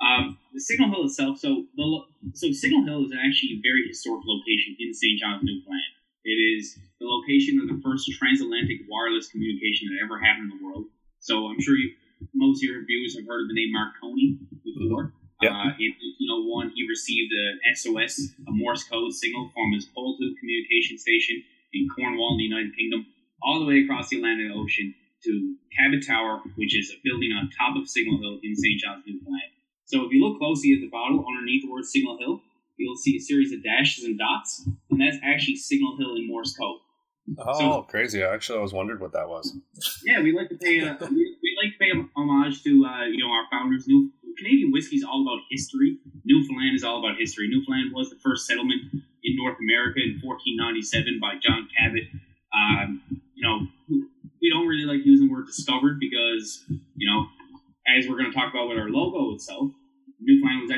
Um, the Signal Hill itself, so the so Signal Hill is actually a very historic location in St. John's, Newfoundland. It is the location of the first transatlantic wireless communication that ever happened in the world. So I'm sure you, most of your viewers have heard of the name Marconi before. Yeah. Uh, in 1801, he received an SOS, a Morse code signal from his Poldhu communication station in Cornwall, in the United Kingdom, all the way across the Atlantic Ocean to Cabot Tower, which is a building on top of Signal Hill in St. John's, Newfoundland. So if you look closely at the bottle underneath the word Signal Hill, you'll see a series of dashes and dots, and that's actually Signal Hill in Morse code. Oh, So- crazy! I actually, I was wondering what that was. Yeah, we like to pay uh, we, we like to pay homage to uh, you know our founders. New Canadian whiskey is all about history. Newfoundland is all about history. Newfoundland was the first settlement in North America in 1497 by John Cabot. Um, you know, we don't really like using the word discovered because you know, as we're going to talk about with our logo itself,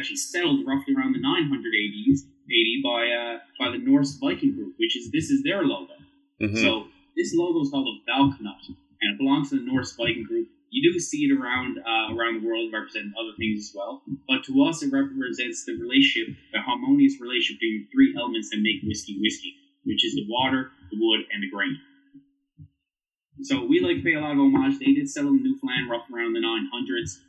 actually settled roughly around the 900 ADs eighty by uh, by the Norse Viking Group, which is this is their logo. Mhm. So this logo is called a Valknut, and it belongs to the Norse Viking Group. You do see it around uh, around the world, representing other things as well. But to us, it represents the relationship, the harmonious relationship between three elements that make whiskey whiskey, which is the water, the wood, and the grain. So we like to pay a lot of homage. They did settle in Newfoundland rough around the 900s.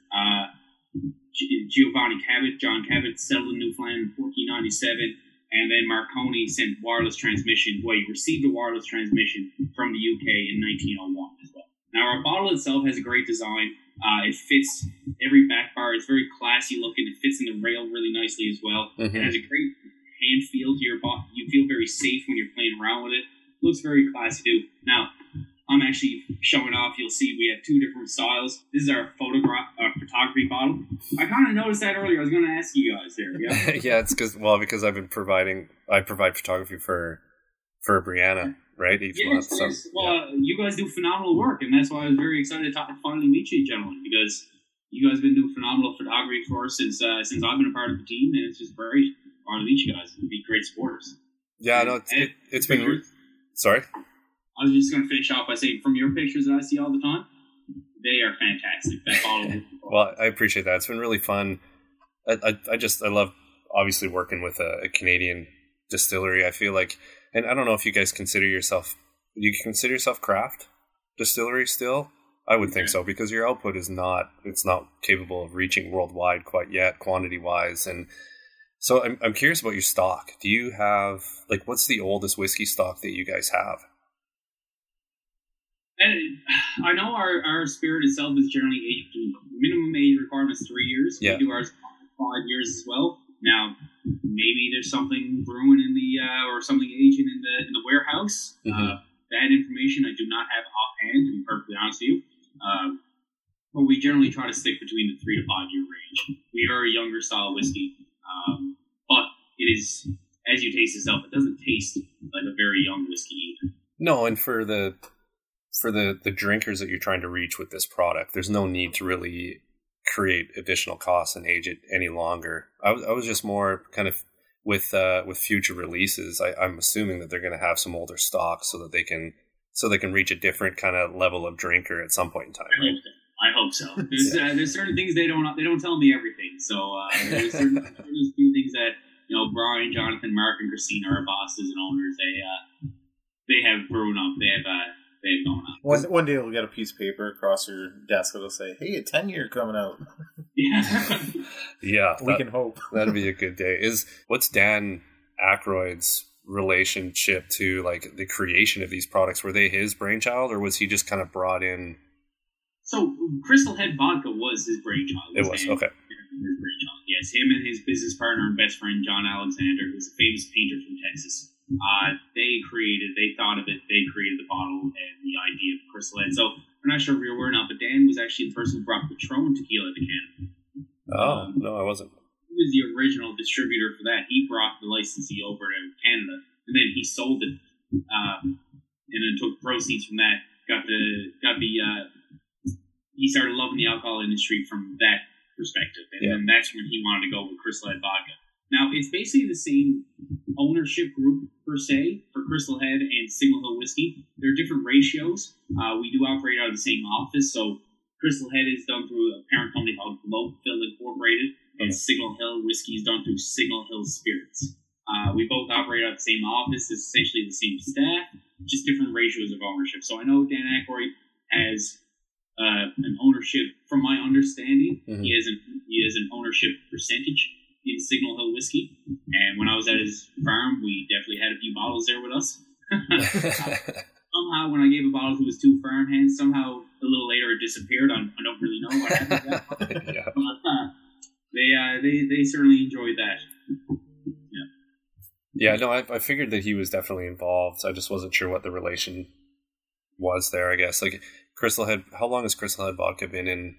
Giovanni Cabot, John Cabot, settled in Newfoundland in 1497, and then Marconi sent wireless transmission. Well, he received a wireless transmission from the UK in 1901 as well. Now, our bottle itself has a great design. Uh, it fits every back bar. It's very classy looking. It fits in the rail really nicely as well. It Mhm. has a great hand feel to your bottle. You feel very safe when you're playing around with it. Looks very classy too. Now, I'm actually showing off. You'll see we have two different styles. This is our photograph, photography bottle. I kind of noticed that earlier. I was going to ask you guys there. Yeah. yeah, it's because well, because I've been providing, I provide photography for for Brianna, right? Each Yes, month. So. Well, uh, you guys do phenomenal work, and that's why I was very excited to talk, finally meet you, gentlemen, because you guys have been doing phenomenal photography for us since uh, since I've been a part of the team, and it's just great. I want to meet you guys and be great supporters. yeah, no, it's, it, it's been. Sorry. I was just going to finish off by saying, from your pictures that I see all the time, they are fantastic. That bottle. Well, I appreciate that. It's been really fun. I, I, I just I love obviously working with a, a Canadian distillery. I feel like, and I don't know if you guys consider yourself, you consider yourself craft distillery still. I would think so because your output is not it's not capable of reaching worldwide quite yet, quantity wise, and so I'm I'm curious about your stock. Do you have like what's the oldest whiskey stock that you guys have? And I know our, our spirit itself is generally aged. Minimum age requirement is three years. Yeah. We do ours five years as well. Now, maybe there's something brewing in the uh, or something aging in the in the warehouse. Mhm. Uh, that information I do not have offhand. To be perfectly honest with you, um, but we generally try to stick between the three to five year range. We are a younger style whiskey, um, but it is as you taste itself, it doesn't taste like a very young whiskey either. No, and for the for the the drinkers that you're trying to reach with this product, there's no need to really create additional costs and age it any longer. I was I was just more kind of with uh, with future releases. I, I'm assuming that they're going to have some older stock so that they can so they can reach a different kind of level of drinker at some point in time. I hope so. I hope so. There's, uh, there's certain things they don't they don't tell me everything. So uh, there's certain there's few things that you know Brian, Jonathan, Mark, and Christina are bosses and owners. They uh, they have grown up. They have uh, they have grown up. One one day you'll get a piece of paper across your desk that'll say, "Hey, a ten year coming out." Yeah. Yeah, We that, can hope. that'll be a good day. Is what's Dan Aykroyd's relationship to like the creation of these products? Were they his brainchild, or was he just kind of brought in? so Crystal Head Vodka was his brainchild. It was Dan- okay. His brainchild. Yes, him and his business partner and best friend John Alexander, who's a famous painter from Texas. Uh, they created, they thought of it, they created the bottle and the idea of Crystal Head. So I'm not sure if you're aware or not, but Dan was actually the person who brought Patron tequila to Canada. Oh no, I wasn't. He was the original distributor for that. He brought the licensee over to Canada, and then he sold it, um, and then took proceeds from that. Got the got the. Uh, he started loving the alcohol industry from that perspective, and Yeah. then that's when he wanted to go with Crystal Head Vodka. Now it's basically the same ownership group per se for Crystal Head and Signal Hill Whiskey. There are different ratios. Uh, we do operate out of the same office, so Crystal Head is done through a parent company called Globefill Incorporated, and Signal Hill Whiskey is done through Signal Hill Spirits. Uh, we both operate out of the same office. It's essentially the same staff, just different ratios of ownership. So I know Dan Aykroyd has uh, an ownership, from my understanding, Mhm. he has an he has an ownership percentage in Signal Hill Whiskey. And when I was at his farm, we definitely had a few bottles there with us. somehow when I gave a bottle to his two farm hands, somehow a little later it disappeared. I, I don't really know what happened. yeah. But, uh, they, uh, they they certainly enjoyed that. Yeah, no, I, I figured that he was definitely involved. I just wasn't sure what the relation was there. I guess like Crystal Head. How long has Crystal Head vodka been in?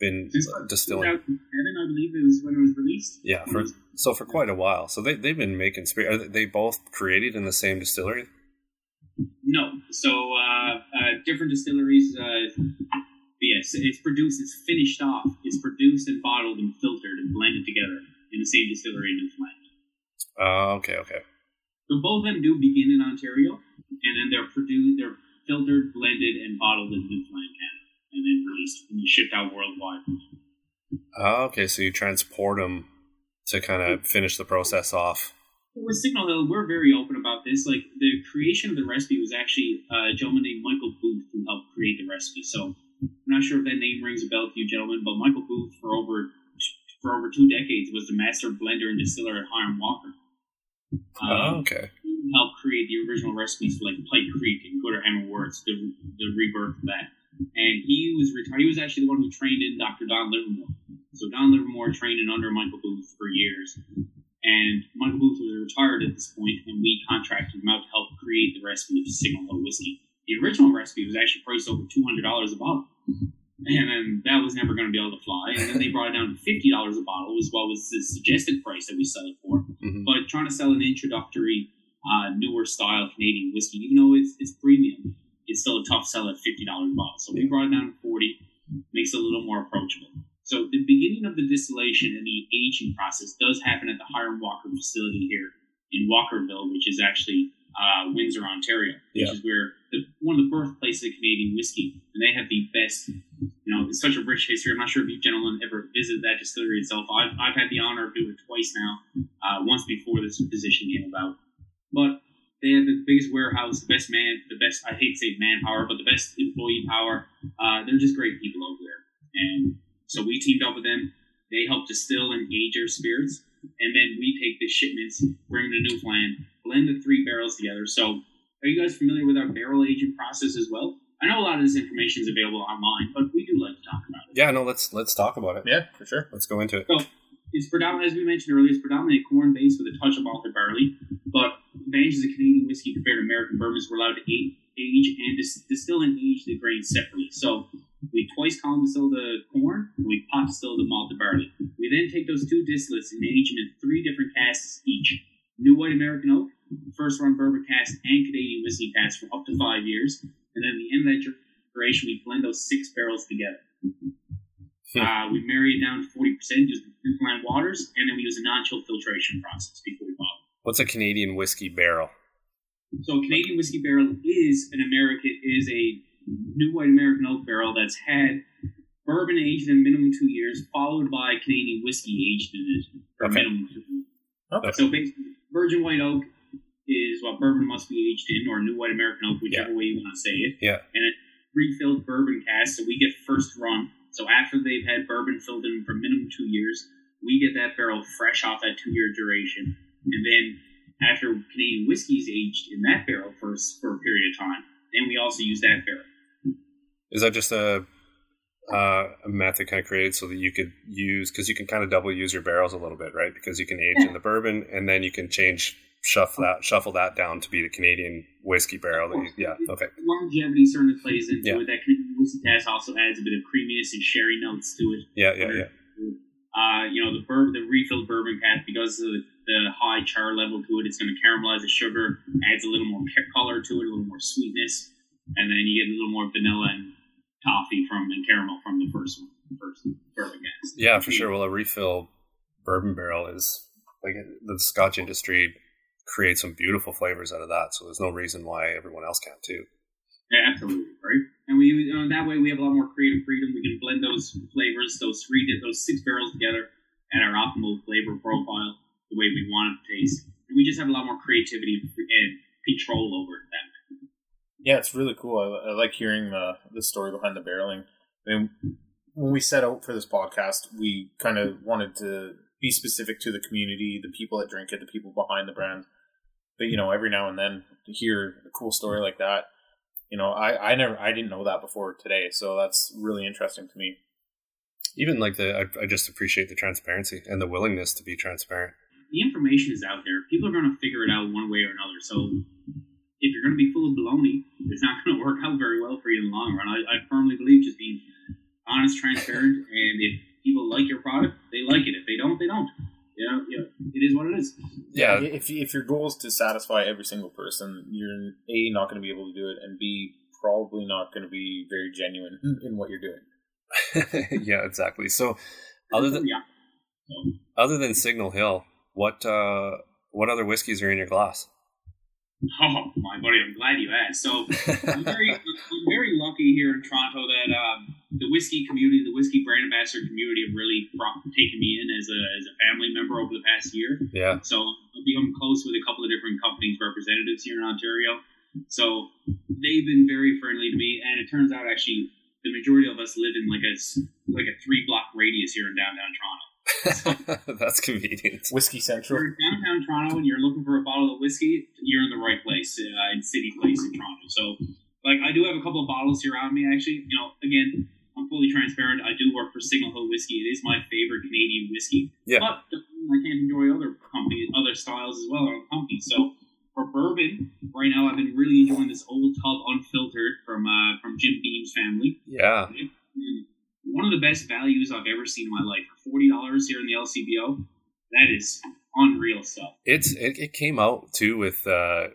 Been distilling? 2007, I believe it was when it was released. Yeah, for so for quite a while. So they they've been making spirit. Are they both created in the same distillery? No, so uh, uh, different distilleries. Uh, yes, it's produced. It's finished off. It's produced and bottled and filtered and blended together in the same distillery in Newfoundland. Oh, okay, okay. So both of them do begin in Ontario, and then they're produced, they're filtered, blended, and bottled in Newfoundland, Canada, and then released and shipped out worldwide. Oh, okay, so you transport them to kind of finish the process off. With Signal Hill, we're very open about this. Like the creation of the recipe was actually a gentleman named Michael Booth who helped create the recipe. So I'm not sure if that name rings a bell to you, gentlemen, but Michael Booth for over for over two decades was the master blender and distiller at Hiram Walker. Um, oh, okay. He helped create the original recipes for like Pike Creek and Gooderham & Worts, the the rebirth of that. And he was retired. He was actually the one who trained in Dr. Don Livermore. So Don Livermore trained in under Michael Booth for years. And Michael Booth was retired at this point, and we contracted him out to help create the recipe of Signal Hill whiskey. The original recipe was actually priced over two hundred dollars a bottle, and then that was never going to be able to fly. And then they brought it down to fifty dollars a bottle, as well as the suggested price that we sell it for. Mhm. But trying to sell an introductory, uh, newer style Canadian whiskey, even though it's it's premium, it's still a tough sell at fifty dollars a bottle. So we brought it down to forty, makes it a little more approachable. So the beginning of the distillation and the aging process does happen at the Hiram Walker facility here in Walkerville, which is actually uh, Windsor, Ontario, which Yeah. is where the, one of the birthplaces of Canadian whiskey, and they have the best. You know, it's such a rich history. I'm not sure if you gentlemen ever visited that distillery itself. I've, I've had the honor of doing it twice now, uh, once before this position came about. But they have the biggest warehouse, the best man, the best, I hate to say manpower, but the best employee power. Uh, they're just great people over there. And so we teamed up with them. They help distill and age our spirits. And then we take the shipments, bring them to Newfoundland, blend the three barrels together. So are you guys familiar with our barrel aging process as well? I know a lot of this information is available online, but we do like to talk about it. Yeah, no, let's let's talk about it. Yeah, for sure. Let's go into it. It's predominant, as we mentioned earlier, it's predominantly corn based with a touch of malted barley. But advantages of Canadian whiskey compared to American bourbons, we're allowed to age, and dis- distill and age the grains separately. So we twice column distill the corn, and we pot distill the malted barley. We then take those two distillates and age them in three different casks each: New White American Oak, first run bourbon cask, and Canadian whiskey cask for up to five years. And then at the end of that duration, we blend those six barrels together. Hmm. Uh, we marry it down to 40% using Newfoundland waters, and then we use a non-chill filtration process before we bottle. What's a Canadian whiskey barrel? So a Canadian whiskey barrel is an American is a new white American oak barrel that's had bourbon aged in minimum two years, followed by Canadian whiskey aged in it for Okay. minimum two years. Okay. So basically, virgin white oak is what bourbon must be aged in, or new white American oak, whichever way you want to say it. Yeah. And it refilled bourbon cask, so we get first run. So after they've had bourbon filled in for minimum two years, we get that barrel fresh off that two year duration. And then after Canadian whiskey is aged in that barrel for, for a period of time, then we also use that barrel. Is that just a uh, a method kind of created so that you could use because you can kind of double use your barrels a little bit, right? Because you can age in the bourbon and then you can change shuffle that shuffle that down to be the Canadian whiskey barrel. That you, yeah, okay, Longevity certainly plays into Yeah. it. That Canadian whiskey cask also adds a bit of creaminess and sherry notes to it. yeah, yeah, yeah. Uh, you know, the bourbon, the refilled bourbon cask, because of the, the high char level to it, it's going to caramelize the sugar, adds a little more color to it, a little more sweetness, and then you get a little more vanilla and toffee from and caramel from the first one, the first bourbon cask. Yeah, for sure. Well, a refill bourbon barrel is like the Scotch industry creates some beautiful flavors out of that. So there's no reason why everyone else can't too. Yeah, absolutely, right? And we you know, that way we have a lot more creative freedom. We can blend those flavors, those three, di- those six barrels together at our optimal flavor profile, the way we want it to taste, and we just have a lot more creativity and control over. That Yeah, it's really cool. I, I like hearing the the story behind the barreling. I mean, when we set out for this podcast, we kind of wanted to be specific to the community, the people that drink it, the people behind the brand. But you know, every now and then to hear a cool story like that, you know, I I never I didn't know that before today, so that's really interesting to me. Even like the, I, I just appreciate the transparency and the willingness to be transparent. the information is out there. People are going to figure it out one way or another. So if you're going to be full of baloney, it's not going to work out very well for you in the long run. I, I firmly believe just being honest, transparent, and if people like your product, they like it. If they don't, they don't. You know, you know, it is what it is. Yeah. If if your goal is to satisfy every single person, you're a not going to be able to do it, and b probably not going to be very genuine in what you're doing. yeah, exactly. So other than yeah. other than Signal Hill, what uh, what other whiskeys are in your glass? Oh, my buddy, I'm glad you asked. So I'm very, I'm very lucky here in Toronto that um, the whiskey community, the whiskey brand ambassador community, have really brought, taken me in as a as a family member over the past year. Yeah. So I've become close with a couple of different companies' representatives here in Ontario. So they've been very friendly to me, and it turns out actually the majority of us live in like a like a three block radius here in downtown Toronto. That's convenient. Whiskey If Central. you're in downtown Toronto and you're looking for a bottle of whiskey, you're in the right place uh, in City Place in Toronto. So, like, I do have a couple of bottles here on me. Actually, you know, again, I'm fully transparent. I do work for Signal Hill Whiskey. It is my favorite Canadian whiskey. Yeah. But I can't enjoy other companies, other styles as well, other companies. So. For bourbon, right now I've been really enjoying this Old Tub Unfiltered from uh, from Jim Beam's family. Yeah. One of the best values I've ever seen in my life. Forty dollars here in the LCBO. That is unreal stuff. It's it, it came out too with uh,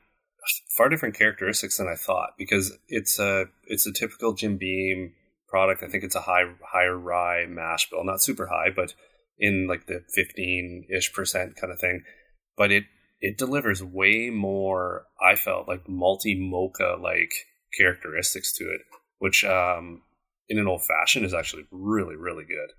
far different characteristics than I thought because it's a it's a typical Jim Beam product. I think it's a high higher rye mash bill, not super high, but in like the fifteen ish percent kind of thing. But it it delivers way more. I felt like multi mocha like characteristics to it, which um, in an old fashioned is actually really really good.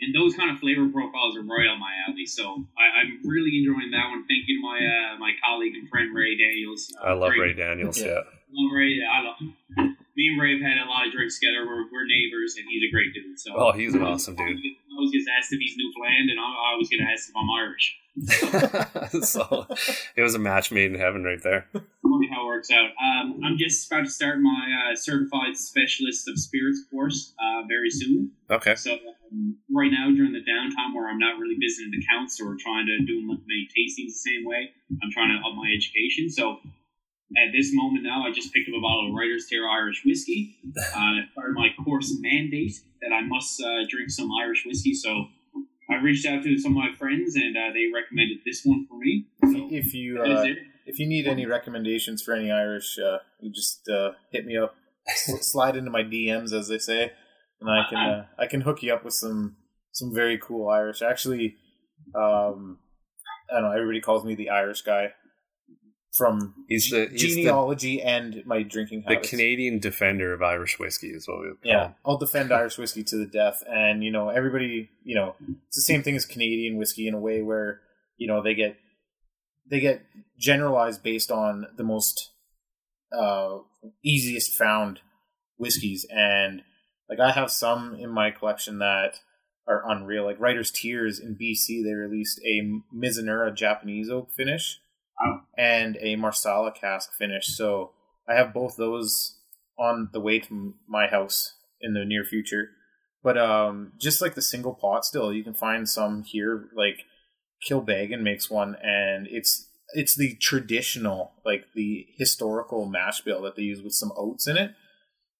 and those kind of flavor profiles are right on my alley. So I, I'm really enjoying that one. Thank you to my uh, my colleague and friend Ray Daniels. Uh, I love Ray great- Daniels. Yeah. Yeah. love Ray. I love him. Me and Ray have had a lot of drinks together. We're, we're neighbors, and he's a great dude. So Oh, he's an awesome dude. I always gets asked if he's Newfoundland, and I, I always get asked if I'm Irish. so it was a match made in heaven right there. Funny how it works out. Um, I'm just about to start my uh, certified specialist of spirits course uh, very soon. Okay. So um, right now, during the downtime where I'm not really visiting accounts or trying to do many tastings the same way, I'm trying to up my education. So at this moment now, I just picked up a bottle of Writer's Tear Irish whiskey. Uh, part of my course mandate that I must uh, drink some Irish whiskey. So I reached out to some of my friends, and uh, they recommended this one for me. So If you uh, if you need any recommendations for any Irish, uh, you just uh, hit me up. Slide into my DMs, as they say, and I can uh, I can hook you up with some some very cool Irish. Actually, um, I don't know. Everybody calls me the Irish guy from He's the he's the, genealogy and my drinking habits. the. Canadian defender of Irish whiskey is what we would call Yeah, him. I'll defend Irish whiskey to the death, and you know everybody. You know, it's the same thing as Canadian whiskey in a way where you know they get they get generalized based on the most uh, easiest found whiskeys, and like I have some in my collection that are unreal. Like Writer's Tears in BC, they released a Mizunara Japanese oak finish. And a Marsala cask finish. So I have both those on the way to my house in the near future. But um, just like the single pot, still you can find some here. Like Kilbeggan makes one, and it's it's the traditional, like the historical mash bill that they use with some oats in it.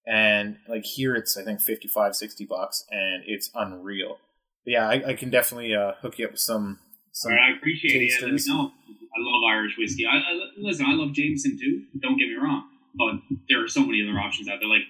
And like here, it's I think 55, 60 bucks, and it's unreal. But yeah, I, I can definitely uh, hook you up with some some All right, I appreciate it. Yeah, let me know. I love Irish whiskey. I, I listen. I love Jameson too. Don't get me wrong, but there are so many other options out there, like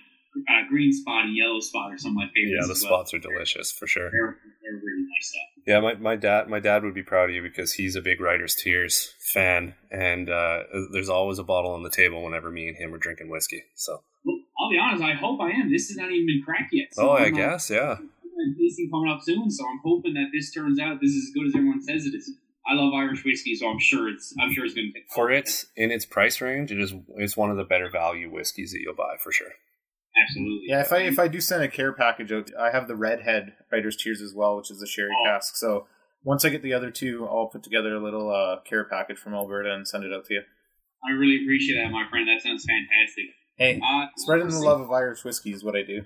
uh, green spot and yellow spot are some of my favorites. Yeah, the as well. spots are delicious for sure. They're, they're really nice stuff. Yeah, my, my dad my dad would be proud of you because he's a big Writer's Tears fan, and uh, there's always a bottle on the table whenever me and him are drinking whiskey. So, Well, I'll be honest. I hope I am. This has not even been cracked yet. So oh, I I'm, uh, guess, yeah. I'm tasting coming up soon, so I'm hoping that this turns out this is as good as everyone says it is. I love Irish whiskey, so I'm sure it's I'm sure it's going to take For its in its price range, it is it's one of the better value whiskeys that you'll buy for sure. Absolutely. Yeah, if I if I do send a care package out, I have the Redhead Writer's Tears as well, which is a sherry Oh. cask. So once I get the other two, I'll put together a little uh, care package from Alberta and send it out to you. I really appreciate that, my friend. That sounds fantastic. Hey, Uh, spreading the love of Irish whiskey is what I do.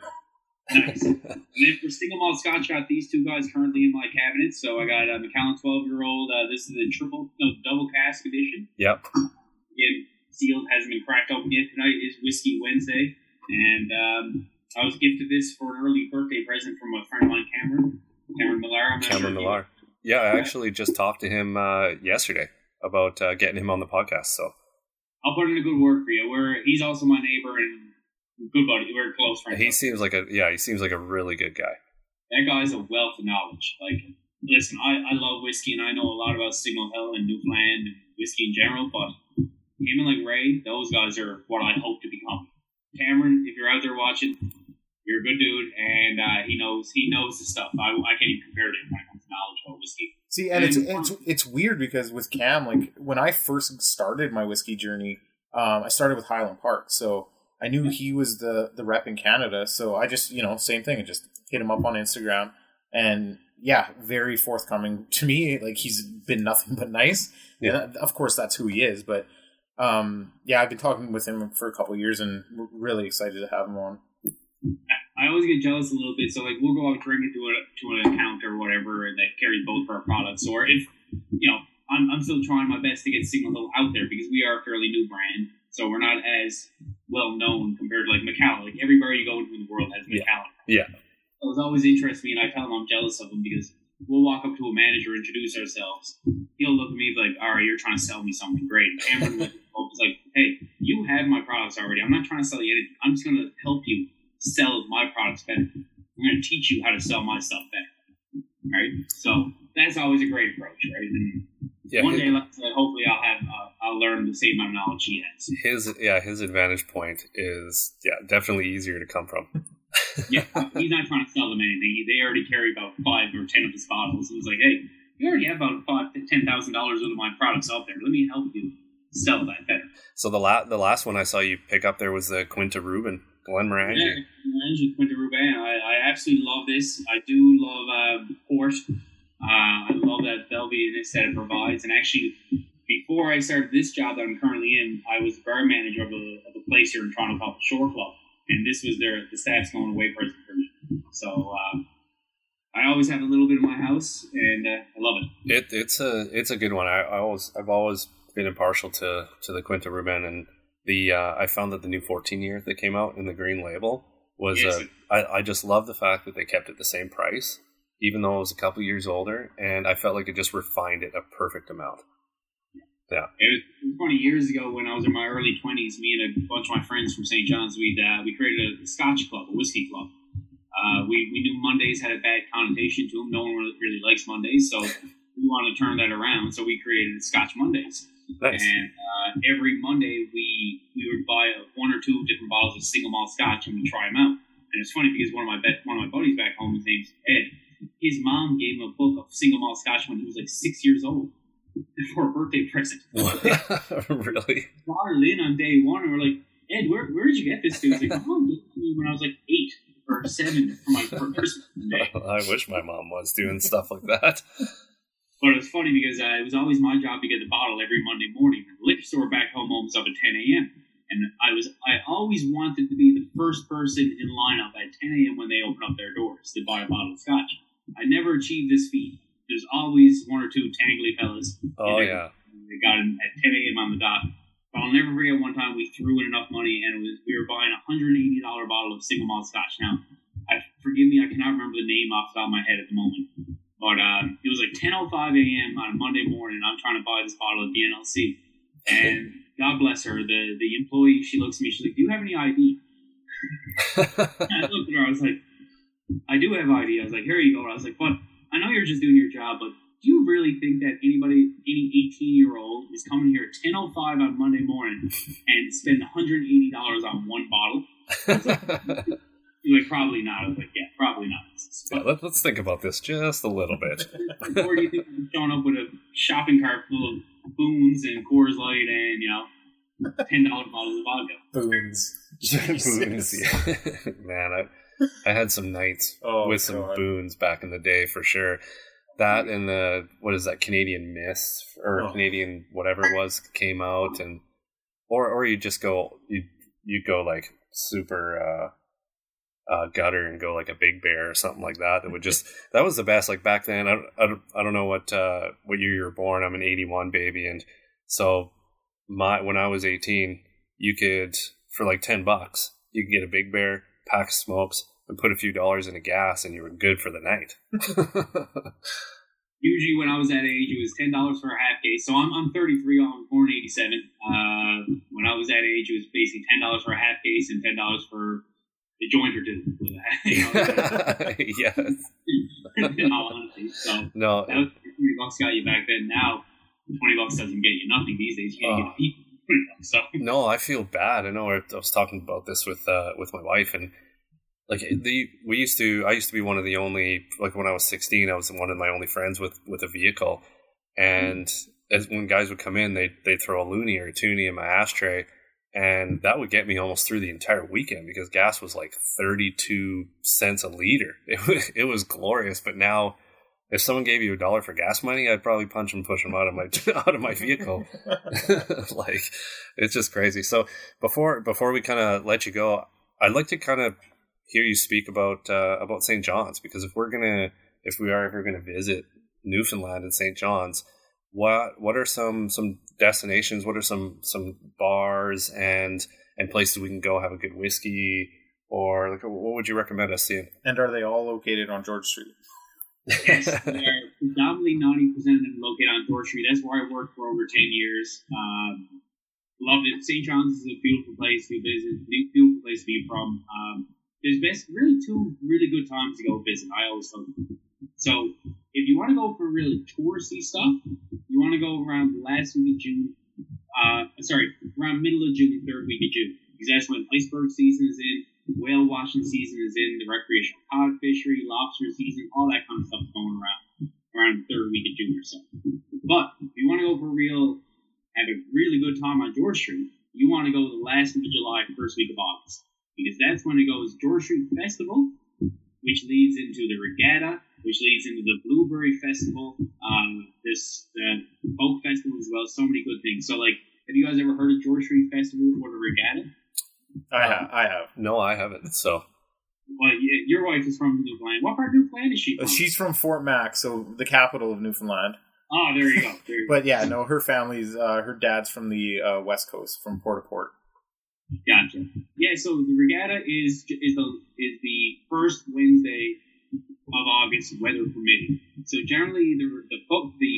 Nice. and then for single malt scotch, I got these two guys currently in my cabinet. So I got a Macallan 12 year old. Uh, this is the triple, no, double cask edition. Yep. Again, sealed, hasn't been cracked open yet. Tonight is Whiskey Wednesday. And um, I was gifted this for an early birthday present from a friend of mine, Cameron. Cameron Millar. I'm Cameron sure Millar. Yeah, I actually just talked to him uh, yesterday about uh, getting him on the podcast. So I'll put in a good word for you. We're, he's also my neighbor and good buddy. We're close friends. he seems like a yeah, he seems like a really good guy. that guy's a wealth of knowledge. Like listen, I, I love whiskey and I know a lot about Signal Hill and Newfoundland and whiskey in general, but him and like Ray, those guys are what I hope to become. Cameron, if you're out there watching, you're a good dude, and uh, he knows he knows the stuff. I, I can't even compare to him when it comes to knowledge about whiskey. See, and it's, it's it's weird because with Cam, like when I first started my whiskey journey, um, I started with Highland Park, so I knew he was the the rep in Canada. So I just you know same thing, I just hit him up on Instagram, and yeah, very forthcoming to me. Like he's been nothing but nice. Yeah. And of course, that's who he is. But um, yeah, I've been talking with him for a couple of years, and we're really excited to have him on. I always get jealous a little bit. So like we'll go out drinking to a to an account or whatever that carries both of our products. Or if you know, I'm I'm still trying my best to get Signal Hill out there because we are a fairly new brand. So we're not as well known compared to like Macallan. Like every bar you go into in the world has Yeah. Macallan. Yeah. It was always interests me, and I tell him I'm jealous of him because we'll walk up to a manager, introduce ourselves. He'll look at me like, "All right, you're trying to sell me something great." And Cameron was like, "Hey, you have my products already. I'm not trying to sell you anything. I'm just going to help you sell my products better. I'm going to teach you how to sell my stuff better." Right? So that's always a great approach, right? And Yeah, one his, day, like I said, hopefully, I'll have uh, I'll learn the same amount of knowledge he has. his yeah his advantage point is yeah definitely easier to come from. yeah, he's not trying to sell them anything. They already carry about five or ten of his bottles. He's like, hey, you already have about five to ten thousand dollars worth of my products out there. Let me help you sell that better. So the la- the last one I saw you pick up there was the Quinta Ruban Glenmorangie. Yeah, Glenmorangie Quinta Ruban. I, I absolutely love this. I do love uh, port. Uh, I love that Belvianess that it provides. And actually, before I started this job that I'm currently in, I was bar manager of a, of a place here in Toronto called the Shore Club, and this was their the staff's going away present for me. So uh, I always have a little bit in my house, and uh, I love it. It it's a it's a good one. I, I always I've always been impartial to to the Quinta Ruban and the uh, I found that the new 14 year that came out in the green label was Yes. uh, I I just love the fact that they kept it the same price even though I was a couple years older and I felt like it just refined it a perfect amount. Yeah. it was funny years ago when I was in my early twenties. Me and a bunch of my friends from St. John's, we uh, we created a Scotch club, a whiskey club. Uh, we we knew Mondays had a bad connotation to them. No one really- really likes Mondays, so we wanted to turn that around. So we created Scotch Mondays, Nice. and uh, every Monday we we would buy one or two different bottles of single malt Scotch and we try them out. And it's funny because one of my be- one of my buddies back home, his name's Ed. His mom gave him a book of single malt Scotch when he was like six years old for a birthday present. really? brought in on day one, and we're like, Ed, where where did you get this? Dude? He's like, Mom gave me when I was like eight or seven for my Christmas. I wish my mom was doing stuff like that. But it was funny because uh, it was always my job to get the bottle every Monday morning. The liquor store back home opens up at 10 a.m. And I was I always wanted to be the first person in line up at 10 a.m. when they open up their doors to buy a bottle of scotch. I never achieved this feat. There's always one or two tangly fellas Oh Yeah. They got it at 10 a.m. on the dot. But I'll never forget one time we threw in enough money and it was we were buying a hundred and eighty dollar bottle of single malt scotch. Now, I forgive me, I cannot remember the name off the top of my head at the moment. But um, it was like 10:05 a.m. on a Monday morning. I'm trying to buy this bottle of the NLC, and God bless her, the the employee. She looks at me. She's like, "Do you have any ID?" And I looked at her. I was like, "I do have ideas. Like, "Here you go." I was like, "But I know you're just doing your job, but do you really think that anybody, any 18 year old, is coming here at 10:05 on Monday morning and spend 180 dollars on one bottle?" You're like, "Probably not." I was like, "Yeah, probably not." Yeah, let, let's think about this just a little bit. or do you think I'm showing up with a shopping cart full of boons and Coors Light and you know ten dollar bottles of vodka? Boons. boons. yeah. Man, I I had some nights Oh, with some God. boons back in the day for sure. That and the what is that Canadian Mist or Oh. Canadian whatever it was came out and or or you just go you you go like super uh uh, gutter and go like a big bear or something like that. That would just that was the best. Like back then, I, don't- I, don't- I don't know what uh, what year you were born. I'm an '81 baby, and so my when I was 18, you could for like 10 bucks, you could get a big bear, pack of smokes, and put a few dollars in a gas, and you were good for the night. Usually, when I was that age, it was ten dollars for a half case. So I'm, I'm 33. I was born '87. Uh, when I was that age, it was basically ten dollars for a half case and ten dollars for a joint or two. You know, yes. in all honesty. So No. that was twenty bucks got you back then. Now twenty bucks doesn't get you nothing these days. You can't Oh. get a peep. So No, I feel bad. I know I was talking about this with uh, with my wife, and like the we used to. I used to be one of the only like when I was sixteen, I was one of my only friends with with a vehicle, and as when guys would come in, they they'd throw a loony or a toonie in my ashtray, and that would get me almost through the entire weekend because gas was like thirty two cents a liter. It was it was glorious, but now. If someone gave you a dollar for gas money, I'd probably punch and push them out of my out of my vehicle. like it's just crazy. So before before we kind of let you go, I'd like to kind of hear you speak about uh, about St. John's because if we're gonna if we are ever gonna visit Newfoundland and St. John's, what what are some some destinations? What are some some bars and and places we can go have a good whiskey? Or like, what would you recommend us seeing? And are they all located on George Street? Yes, they're predominantly ninety percent of them located on Dorr Street. That's where I worked for over ten years. Um, loved it. St. John's is a beautiful place to visit. Beautiful place to be from. Um, there's best really two really good times to go visit. I always tell you. So if you want to go for really touristy stuff, you want to go around the last week of June. Uh, sorry, around middle of June, third week of June, because that's when iceberg season is in, whale watching season is in, the recreational cod fishery, lobster season, all that kind of stuff going around around the third week of June or so. But if you want to go for real, have a really good time on George Street, you want to go the last week of July, first week of August, because that's when it goes George Street Festival, which leads into the regatta, which leads into the Blueberry Festival, um, this folk festival as well. So many good things. So like, have you guys ever heard of George Street Festival or the regatta? I have. I have. No, I haven't. So Well, your wife is from Newfoundland. What part of Newfoundland is she Uh, from? She's from Fort Mac, so the capital of Newfoundland. oh, there you go. There you. But yeah, no, her family's uh, her dad's from the uh, West Coast, from Port au Port. Gotcha. Yeah, so the regatta is is the is the first Wednesday of August, weather permitting. So generally, the the the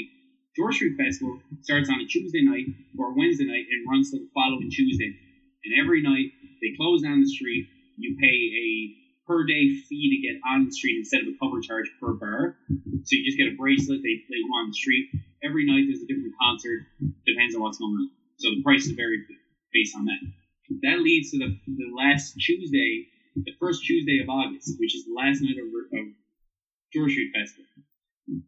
George Street Festival starts on a Tuesday night or Wednesday night and runs to the following Tuesday. And every night they close down the street. You pay a per day fee to get on the street instead of a cover charge per bar. So you just get a bracelet. They play you on the street. Every night there's a different concert. Depends on what's going on. So the prices vary based on that. That leads to the, the last Tuesday, the first Tuesday of August, which is the last night of, of George Street Festival.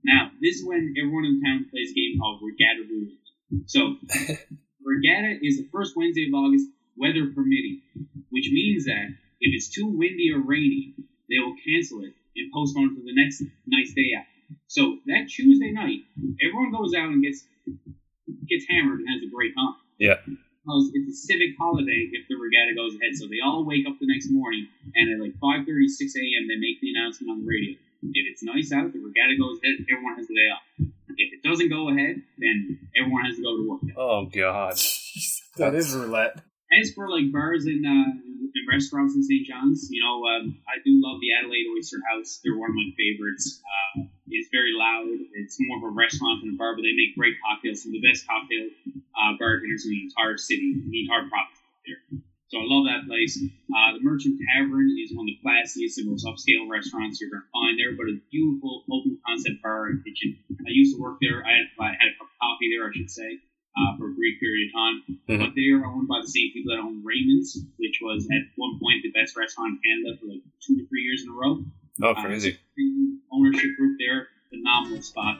Now, this is when everyone in town plays a game called Regatta Roulette. So, Regatta is the first Wednesday of August, weather permitting, which means that if it's too windy or rainy, they will cancel it and postpone it to the next nice day out. So that Tuesday night, everyone goes out and gets gets hammered and has a great time yeah, because it's a civic holiday if the regatta goes ahead. So they all wake up the next morning and at like 5.30, 6 a.m. they make the announcement on the radio. If it's nice out, the regatta goes ahead, everyone has the day off. If it doesn't go ahead, then everyone has to go to work. Oh God. That is roulette. As for like bars and, uh, and restaurants in St. John's, you know, um, I do love the Adelaide Oyster House. They're one of my favorites. Uh, it's very loud. It's more of a restaurant than a bar, but they make great cocktails. Some of the best cocktail uh, bartenders in the entire city, the entire province there. So I love that place. Uh, the Merchant Tavern is one of the classiest and most upscale restaurants you're going to find there, but a beautiful open concept bar and kitchen. I used to work there. I had, I had a cup of coffee there, I should say, uh, for a brief period of time. Mhm. But they are owned by the same people that own Raymond's, which was at one point the best restaurant in Canada for like two to three years in a row. Oh, Uh, crazy. ownership group there, phenomenal spot.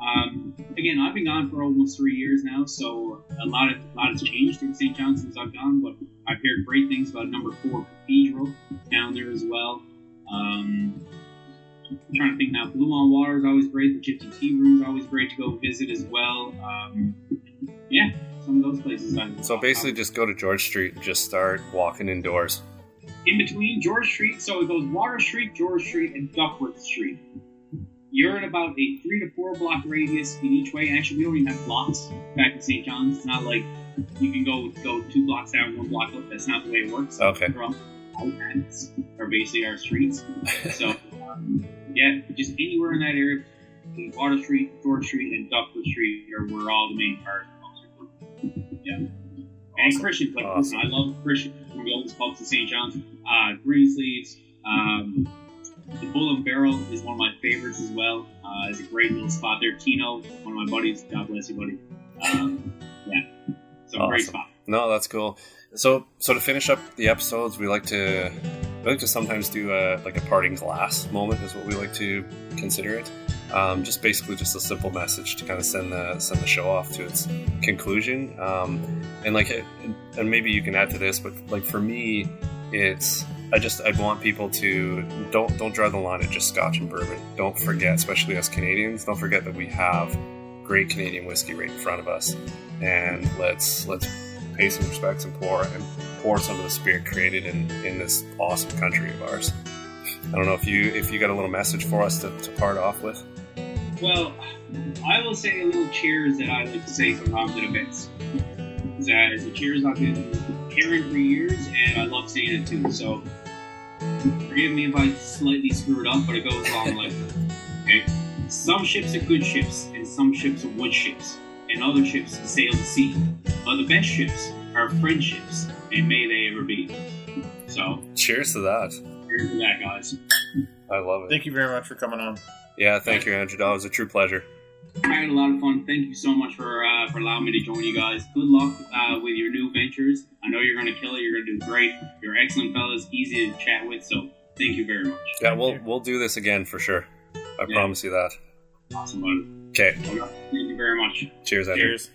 Um, again, I've been gone for almost three years now, so a lot of a lot has changed in St. John since I've gone. But I've heard great things about Number Four Cathedral down there as well. Um, I'm trying to think now. Blue on Water is always great. The Gypsy Tea Room is always great to go visit as well. Um, yeah, some of those places. So basically, just go to George Street and just start walking indoors. in between George Street, so it goes Water Street, George Street, and Duckworth Street. You're in about a three to four block radius in each way. Actually, we don't even have blocks back in St. John's. It's not like you can go go two blocks down, one block up. That's not the way it works. Okay. All are basically our streets. So um, yeah, just anywhere in that area, between Water Street, George Street, and Duckworth Street are where all the main cars are. Yeah. And Christian, like, Awesome. I love Christian from the oldest pubs in St. John's. Uh, Greensleeves, um, the Bull and Barrel is one of my favorites as well. Uh, it's a great little spot there. Tino, one of my buddies. God bless you, buddy. Um, yeah, so great spot. No, that's cool. So, so to finish up the episodes, we like to we like to sometimes do a like a parting glass moment is what we like to consider it. Um, just basically just a simple message to kind of send the send the show off to its conclusion. Um, and like, and maybe you can add to this, but like for me, it's I just I'd want people to don't don't draw the line at just Scotch and bourbon. Don't forget, especially us Canadians, don't forget that we have great Canadian whiskey right in front of us, and let's let's pay some respects and pour and pour some of the spirit created in in this awesome country of ours. I don't know if you if you got a little message for us to, to part off with. Well, I will say a little cheers that I like to say sometimes at events. It's a, it's cheers I've been hearing for years, and I love saying it too. So, forgive me if I slightly screw it up, but it goes along like. Okay? Some ships are good ships, and some ships are wood ships, and other ships sail the sea. But the best ships are friendships, and may they ever be. So, Cheers to that. Cheers to that, guys. I love it. Thank you very much for coming on. Yeah, thank you, Andrew. That was a true pleasure. I had a lot of fun. Thank you so much for uh, for allowing me to join you guys. Good luck uh, with your new ventures. I know you're going to kill it. You're going to do great. You're excellent fellas, easy to chat with. So thank you very much. Yeah, we'll we'll do this again for sure. I Yeah. promise you that. Awesome, buddy. Okay, Thank you very much. cheers, Andrew. Cheers.